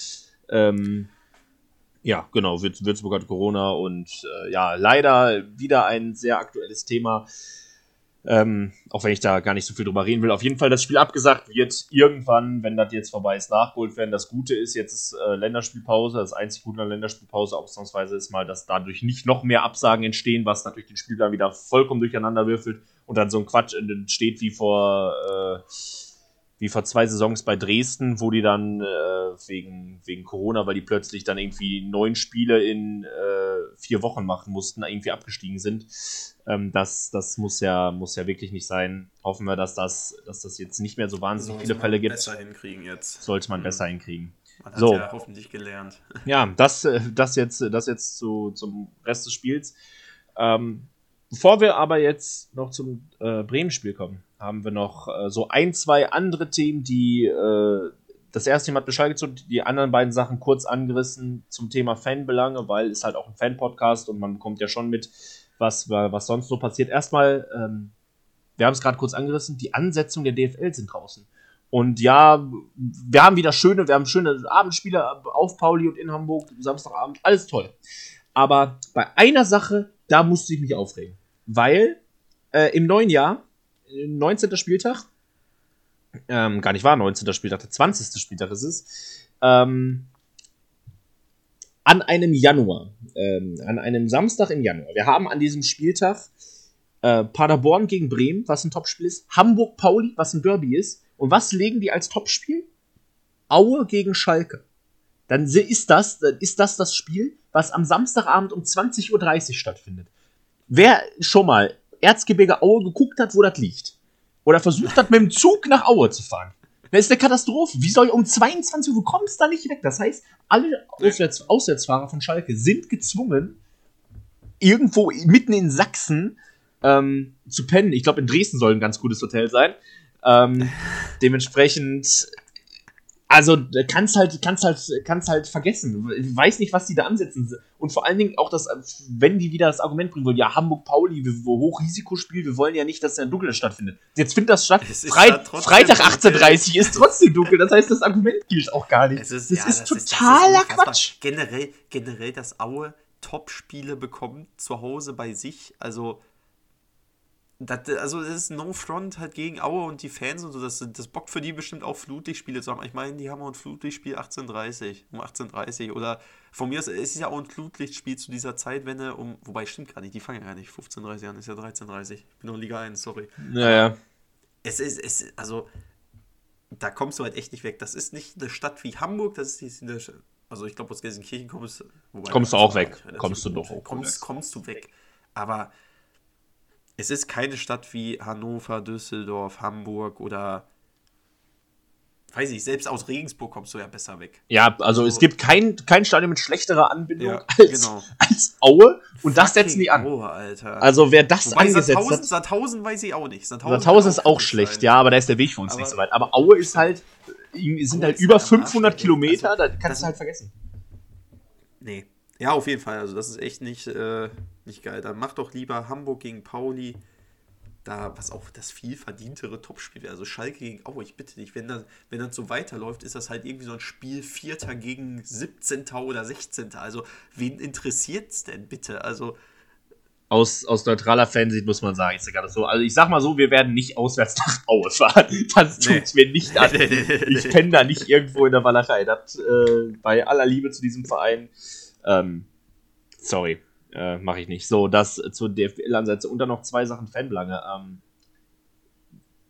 Ähm, ja, genau, Würz, Würzburg hat Corona und äh, ja, leider wieder ein sehr aktuelles Thema. Ähm, auch wenn ich da gar nicht so viel drüber reden will. Auf jeden Fall, das Spiel abgesagt wird irgendwann, wenn das jetzt vorbei ist, nachgeholt werden. Das Gute ist, jetzt ist äh, Länderspielpause. Das einzig Gute an der Länderspielpause ausnahmsweise ist mal, dass dadurch nicht noch mehr Absagen entstehen, was natürlich den Spielplan wieder vollkommen durcheinander würfelt und dann so ein Quatsch entsteht wie vor, äh, wie vor zwei Saisons bei Dresden, wo die dann äh, wegen, wegen Corona, weil die plötzlich dann irgendwie neun Spiele in äh, vier Wochen machen mussten, irgendwie abgestiegen sind. Ähm, das das muss, ja, muss ja wirklich nicht sein. Hoffen wir, dass das, dass das jetzt nicht mehr so wahnsinnig Sollte viele man Fälle gibt. Besser hinkriegen jetzt. Sollte man Mhm. besser hinkriegen. Man hat So. ja hoffentlich gelernt. [laughs] Ja, das, äh, das jetzt, das jetzt zu, zum Rest des Spiels. Ähm, bevor wir aber jetzt noch zum äh, Bremen-Spiel kommen, haben wir noch äh, so ein, zwei andere Themen, die äh, das erste Thema hat Bescheid gezogen, die anderen beiden Sachen kurz angerissen zum Thema Fanbelange, weil es halt auch ein Fan-Podcast und man bekommt ja schon mit, was, was sonst so passiert. Erstmal, ähm, wir haben es gerade kurz angerissen, die Ansetzung der DFL sind draußen. Und ja, wir haben wieder schöne, wir haben schöne Abendspiele auf Pauli und in Hamburg, Samstagabend, alles toll. Aber bei einer Sache, da musste ich mich aufregen. Weil äh, im neuen Jahr, 19. Spieltag, ähm, gar nicht wahr, 19. Spieltag, der 20. Spieltag ist es, ähm, an einem Januar, ähm, an einem Samstag im Januar. Wir haben an diesem Spieltag äh, Paderborn gegen Bremen, was ein Topspiel ist, Hamburg-Pauli, was ein Derby ist. Und was legen die als Topspiel? Aue gegen Schalke. Dann ist das, dann ist das das Spiel, was am Samstagabend um 20.30 Uhr stattfindet. Wer schon mal Erzgebirge Aue geguckt hat, wo das liegt, oder versucht hat, mit dem Zug nach Aue zu fahren, das ist eine Katastrophe. Wie soll um 22 Uhr, du kommst da nicht weg? Das heißt, alle Auswärts, Auswärtsfahrer von Schalke sind gezwungen, irgendwo mitten in Sachsen ähm, zu pennen. Ich glaube, in Dresden soll ein ganz gutes Hotel sein. Ähm, dementsprechend, also da kannst halt, kannst halt, kannst halt vergessen. Ich weiß nicht, was die da ansetzen. Und vor allen Dingen auch das, wenn die wieder das Argument bringen wollen, ja, Hamburg-Pauli, wir- wo Hochrisikospiel, wir wollen ja nicht, dass der dunkel stattfindet. Jetzt findet das statt. Es ist Frei, ja trotzdem Freitag dunkel. 18.30 ist trotzdem dunkel. Das heißt, das Argument gilt auch gar nicht. Es ist, das ja, ist das totaler das ist. Quatsch. Generell, generell, dass Aue Top-Spiele bekommt zu Hause bei sich. Also, das, also das ist No Front halt gegen Aue und die Fans und so. Das, das bockt für die bestimmt auch Flutlichtspiele zu haben. Ich meine, die haben auch ein Flutlichtspiel 18.30 um 18.30 oder von mir aus ist es ja auch ein Flutlichtspiel zu dieser Zeitwende um, wobei stimmt gar nicht, die fangen ja gar nicht 15.30 an, ist ja 13.30 Ich bin noch Liga 1, sorry. Ja, ja. Es ist, es, also, da kommst du halt echt nicht weg. Das ist nicht eine Stadt wie Hamburg, das ist eine, also ich glaube, aus Gelsenkirchen kommst, wobei, Kommst du auch weg. Kommst du doch auch kommst, weg. kommst du weg. Aber es ist keine Stadt wie Hannover, Düsseldorf, Hamburg oder weiß ich, selbst aus Regensburg kommst du ja besser weg. Ja, also es gibt kein, kein Stadion mit schlechterer Anbindung Ja, als, genau. als Aue und das setzen die an. Oh, Alter. Also wer das Wobei angesetzt Sandhausen, hat, Sandhausen weiß ich auch nicht. Sandhausen, Sandhausen ist auch schlecht, sein. ja, aber da ist der Weg für uns Aber- nicht so weit. Aber Aue ist halt, sind Aue halt über halt am Arsch 500 der Welt. Kilometer, Also, da kannst du halt vergessen. Nee. Ja, auf jeden Fall. Also das ist echt nicht, äh, nicht geil. Dann mach doch lieber Hamburg gegen Pauli. da, was auch das viel verdientere Topspiel wäre. Also Schalke gegen Aue, ich bitte dich, wenn das, wenn das so weiterläuft, ist das halt irgendwie so ein Spiel Vierter gegen 17. oder 16. Also, wen interessiert's denn bitte? Also, aus, aus neutraler Fansicht muss man sagen, ist ja gerade so. Also ich sag mal so, wir werden nicht auswärts nach Aue fahren. [laughs] Das tut's mir nicht an. [laughs] Ich penne da nicht irgendwo in der Walachei. Das, äh, bei aller Liebe zu diesem Verein. Ähm, sorry, äh, mache ich nicht. So, das zur DFL-Ansätze und dann noch zwei Sachen Fanbelange. Ähm,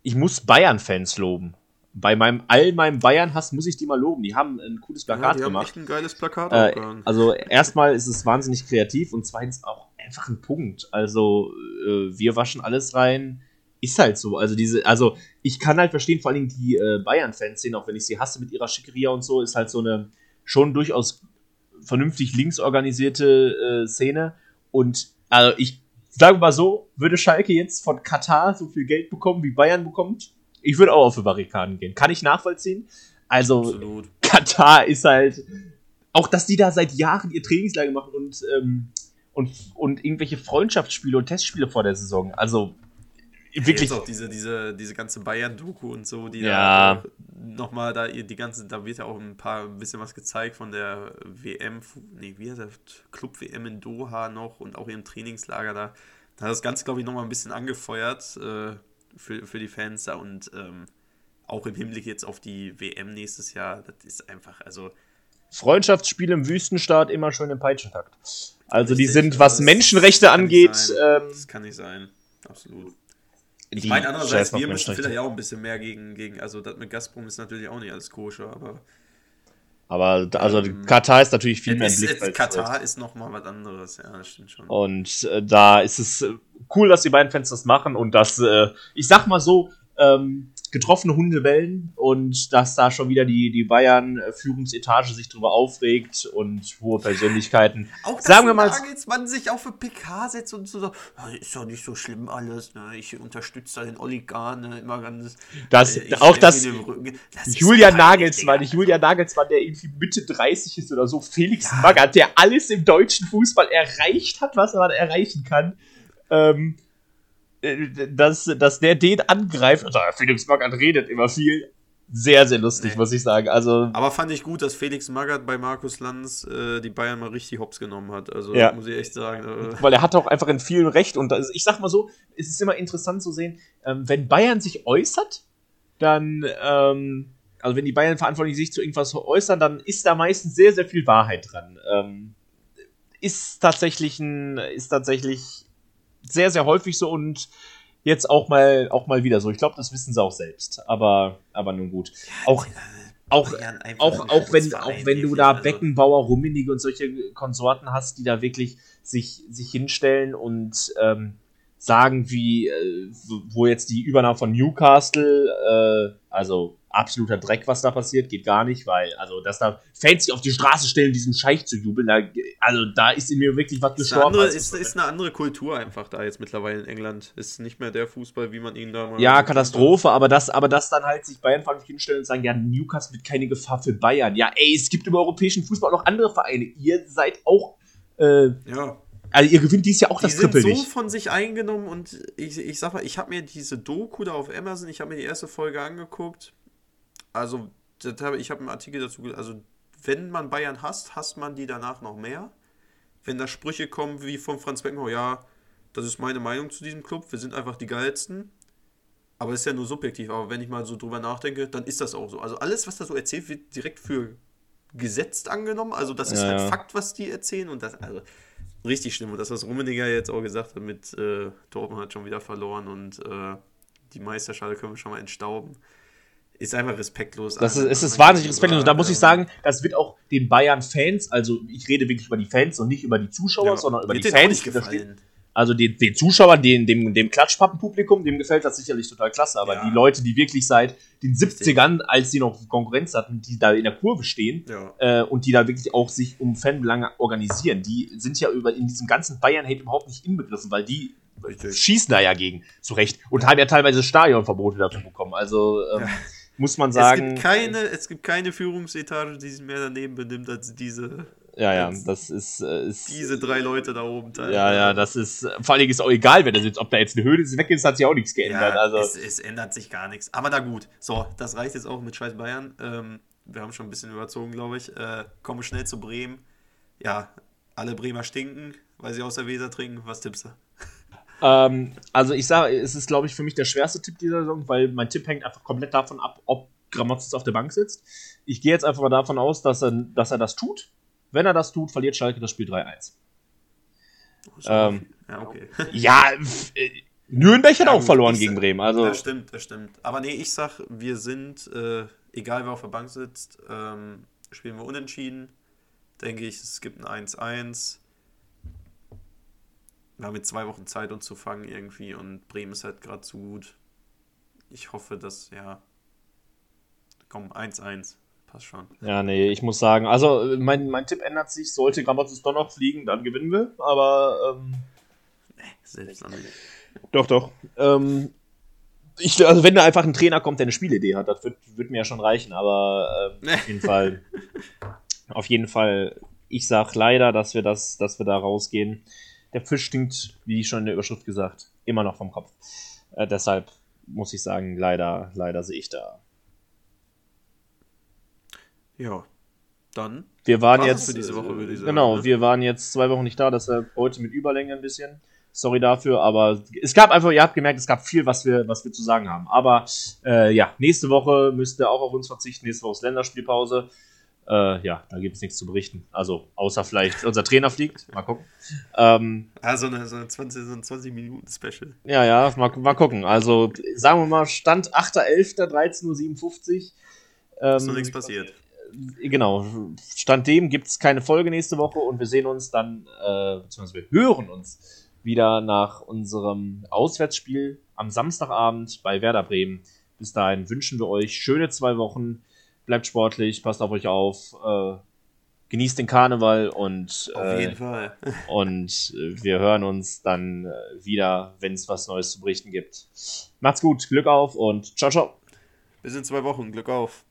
ich muss Bayern-Fans loben. Bei meinem all meinem Bayern-Hass muss ich die mal loben. Die haben ein cooles Plakat ja, die gemacht. haben echt ein geiles Plakat. Äh, also erstmal ist es wahnsinnig kreativ und zweitens auch einfach ein Punkt. Also äh, wir waschen alles rein. Ist halt so. Also diese, also ich kann halt verstehen, vor allen Dingen die äh, Bayern-Fans sehen, auch wenn ich sie hasse mit ihrer Schickeria und so, ist halt so eine schon durchaus vernünftig links organisierte äh, Szene. Und also ich sage mal so, würde Schalke jetzt von Katar so viel Geld bekommen, wie Bayern bekommt, ich würde auch auf die Barrikaden gehen. Kann ich nachvollziehen. Also Absolut. Katar ist halt, auch dass die da seit Jahren ihr Trainingslager machen und, ähm, und, und irgendwelche Freundschaftsspiele und Testspiele vor der Saison. Also wirklich. Auch diese, diese, diese ganze Bayern-Doku und so, die Ja. da nochmal da die ganze, da wird ja auch ein paar ein bisschen was gezeigt von der WM, nee, wie heißt der Club WM in Doha noch und auch ihrem Trainingslager da. Da hat das Ganze, glaube ich, nochmal ein bisschen angefeuert äh, für, für die Fans da und ähm, auch im Hinblick jetzt auf die WM nächstes Jahr, das ist einfach, also Freundschaftsspiele im Wüstenstaat immer schön im Peitschentakt. Also die sind, was das Menschenrechte angeht, ähm, das kann nicht sein, absolut. Ich meine, andererseits, wir müssen vielleicht auch ein bisschen mehr gegen, gegen also das mit Gazprom ist natürlich auch nicht alles koscher, aber Aber also Ähm, Katar ist natürlich viel mehr im Blickfeld. Katar ist nochmal was anderes, ja, das stimmt schon. Und äh, da ist es äh, cool, dass die beiden Fans das machen und dass, äh, ich sag mal so, ähm, getroffene Hunde bellen und dass da schon wieder die, die Bayern-Führungsetage sich drüber aufregt und hohe Persönlichkeiten. [laughs] Auch dass Sagen wir mal, Nagelsmann sich auch für PK setzt und so sagt, "Ah, ist doch nicht so schlimm alles, ne? ich unterstütze da den Oligarchen ne? immer ganz... dass äh, ich auch das ihm im Rücken." Das Julian Nagelsmann, Digga. Julian Nagelsmann, der irgendwie Mitte 30 ist oder so, Felix Magath, der alles im deutschen Fußball erreicht hat, was man erreichen kann, ähm, äh, dass, dass der den angreift. Also, Felix Magath redet immer viel. Sehr, sehr lustig, Nee. muss ich sagen. Also, Aber fand ich gut, dass Felix Magath bei Markus Lanz äh, die Bayern mal richtig hops genommen hat. Also Ja. muss ich echt sagen. Äh, weil er hat auch einfach in vielen Recht. Und das, ich sag mal so, es ist immer interessant zu sehen, ähm, wenn Bayern sich äußert, dann, ähm, also wenn die Bayern-Verantwortlichen sich zu irgendwas äußern, dann ist da meistens sehr, sehr viel Wahrheit dran. Ähm, ist tatsächlich ein, ist tatsächlich sehr, sehr häufig so und jetzt auch mal, auch mal wieder so. Ich glaube, das wissen sie auch selbst. Aber, aber nun gut. Auch, auch, auch, auch wenn, auch wenn du da also- Beckenbauer, Rummenigge und solche Konsorten hast, die da wirklich sich, sich hinstellen und ähm, sagen, wie, äh, wo- jetzt die Übernahme von Newcastle, äh, also absoluter Dreck, was da passiert, geht gar nicht, weil, also, dass da Fans sich auf die Straße stellen, diesem Scheich zu jubeln, da, also, da ist in mir wirklich was Ist eine, gestorben. andere, als ist, ist eine andere Kultur einfach da jetzt mittlerweile in England. Ist nicht mehr der Fußball, wie man ihn da mal. Ja, Katastrophe, aber das, aber das dann halt sich Bayern vor hinstellen und sagen, ja, Newcastle wird keine Gefahr für Bayern. Ja, ey, es gibt im europäischen Fußball auch noch andere Vereine. Ihr seid auch, äh, Ja. Also ihr gewinnt dies Jahr auch Die das sind Triple so nicht. von sich eingenommen und ich, ich sag mal, ich habe mir diese Doku da auf Amazon, ich habe mir die erste Folge angeguckt. Also, hab, ich habe einen Artikel dazu, also wenn man Bayern hasst, hasst man die danach noch mehr. Wenn da Sprüche kommen wie von Franz Beckenbauer, ja, das ist meine Meinung zu diesem Club, wir sind einfach die geilsten. Aber das ist ja nur subjektiv, aber wenn ich mal so drüber nachdenke, dann ist das auch so. Also alles, was da so erzählt wird, direkt für gesetzt angenommen. Also das ist Ja, halt ja. Fakt, was die erzählen und das, also richtig schlimm. Und das, was Rummeniger jetzt auch gesagt hat mit äh, Dortmund hat schon wieder verloren und äh, die Meisterschale können wir schon mal entstauben, ist einfach respektlos. Das ist, es ist wahnsinnig respektlos. Und da muss ich ähm, sagen, das wird auch den Bayern-Fans, also ich rede wirklich über die Fans und nicht über die Zuschauer, ja, sondern über die Fans. nicht gefallen. Also den, den Zuschauern, den, dem, dem Klatschpappenpublikum, dem gefällt das sicherlich total klasse. Aber Ja. die Leute, die wirklich seit den 70ern, als sie noch Konkurrenz hatten, die da in der Kurve stehen, Ja. äh, und die da wirklich auch sich um Fanbelange organisieren, die sind ja über in diesem ganzen Bayern-Hate überhaupt nicht inbegriffen, weil die Richtig. schießen da ja gegen, zu Recht. Und haben ja teilweise Stadionverbote dafür bekommen. Also ähm, Ja. muss man Es sagen. gibt, keine, es gibt keine Führungsetage, die sich mehr daneben benimmt als diese Ja, ja, das ist, äh, ist Diese drei Leute da oben. teilweise. ja, ja, das ist, vor allen Dingen ist auch egal, wer da sitzt, ob da jetzt eine Höhle weg ist, hat sich auch nichts geändert. Ja, also, es, es ändert sich gar nichts. Aber na gut. So, das reicht jetzt auch mit Scheiß Bayern. Ähm, wir haben schon ein bisschen überzogen, glaube ich. Äh, kommen schnell zu Bremen. Ja, alle Bremer stinken, weil sie aus der Weser trinken. Was tippst du? [laughs] ähm, also ich sage, es ist, glaube ich, für mich der schwerste Tipp dieser Saison, weil mein Tipp hängt einfach komplett davon ab, ob Gramotzes auf der Bank sitzt. Ich gehe jetzt einfach mal davon aus, dass er, dass er das tut. Wenn er das tut, verliert Schalke das Spiel 3-1. Ähm, ja, okay. [laughs] Ja, äh, Nürnberg hat Ja, auch verloren gegen Bremen. Also, Das stimmt, das stimmt. Aber nee, ich sag, wir sind, äh, egal wer auf der Bank sitzt, ähm, spielen wir unentschieden. Denke ich, es gibt ein 1-1. Wir haben jetzt zwei Wochen Zeit, uns zu fangen irgendwie und Bremen ist halt gerade zu gut. Ich hoffe, dass, ja. Komm, 1-1. Passt schon. ja, nee, ich muss sagen, also äh, mein, mein Tipp ändert sich. Sollte Gramotzes doch noch fliegen, dann gewinnen wir. Aber ähm, Selbst dann. Doch, doch. Ähm, ich, also wenn da einfach ein Trainer kommt, der eine Spielidee hat, das wird, wird mir ja schon reichen, aber ähm, auf jeden Fall, auf jeden Fall, ich sag leider, dass wir das, dass wir da rausgehen. Der Fisch stinkt, wie schon in der Überschrift gesagt, immer noch vom Kopf. Äh, deshalb muss ich sagen, leider, leider sehe ich da. Ja. Dann. Wir waren jetzt, für diese Woche, würde ich sagen, genau, ne? wir waren jetzt zwei Wochen nicht da, deshalb heute mit Überlänge ein bisschen. Sorry dafür, aber es gab einfach, ihr habt gemerkt, es gab viel, was wir, was wir zu sagen haben. Aber äh, ja, nächste Woche müsst ihr auch auf uns verzichten. Nächste Woche ist Länderspielpause. Äh, ja, da gibt es nichts zu berichten. Also, außer vielleicht unser Trainer fliegt. Mal gucken. Ähm, Ah, so, eine, so, eine 20, so ein 20 Minuten Special. ja, ja, mal, mal gucken. Also, sagen wir mal, Stand 8.11.13.57 Uhr. Ähm, Ist noch nichts passiert. Genau, Stand dem gibt es keine Folge nächste Woche und wir sehen uns dann, äh, beziehungsweise wir hören uns wieder nach unserem Auswärtsspiel am Samstagabend bei Werder Bremen. Bis dahin wünschen wir euch schöne zwei Wochen. Bleibt sportlich, passt auf euch auf, äh, genießt den Karneval und, Auf äh, jeden Fall. [laughs] und äh, wir hören uns dann äh, wieder, wenn es was Neues zu berichten gibt. Macht's gut, Glück auf und ciao, ciao. Bis in zwei Wochen. Glück auf.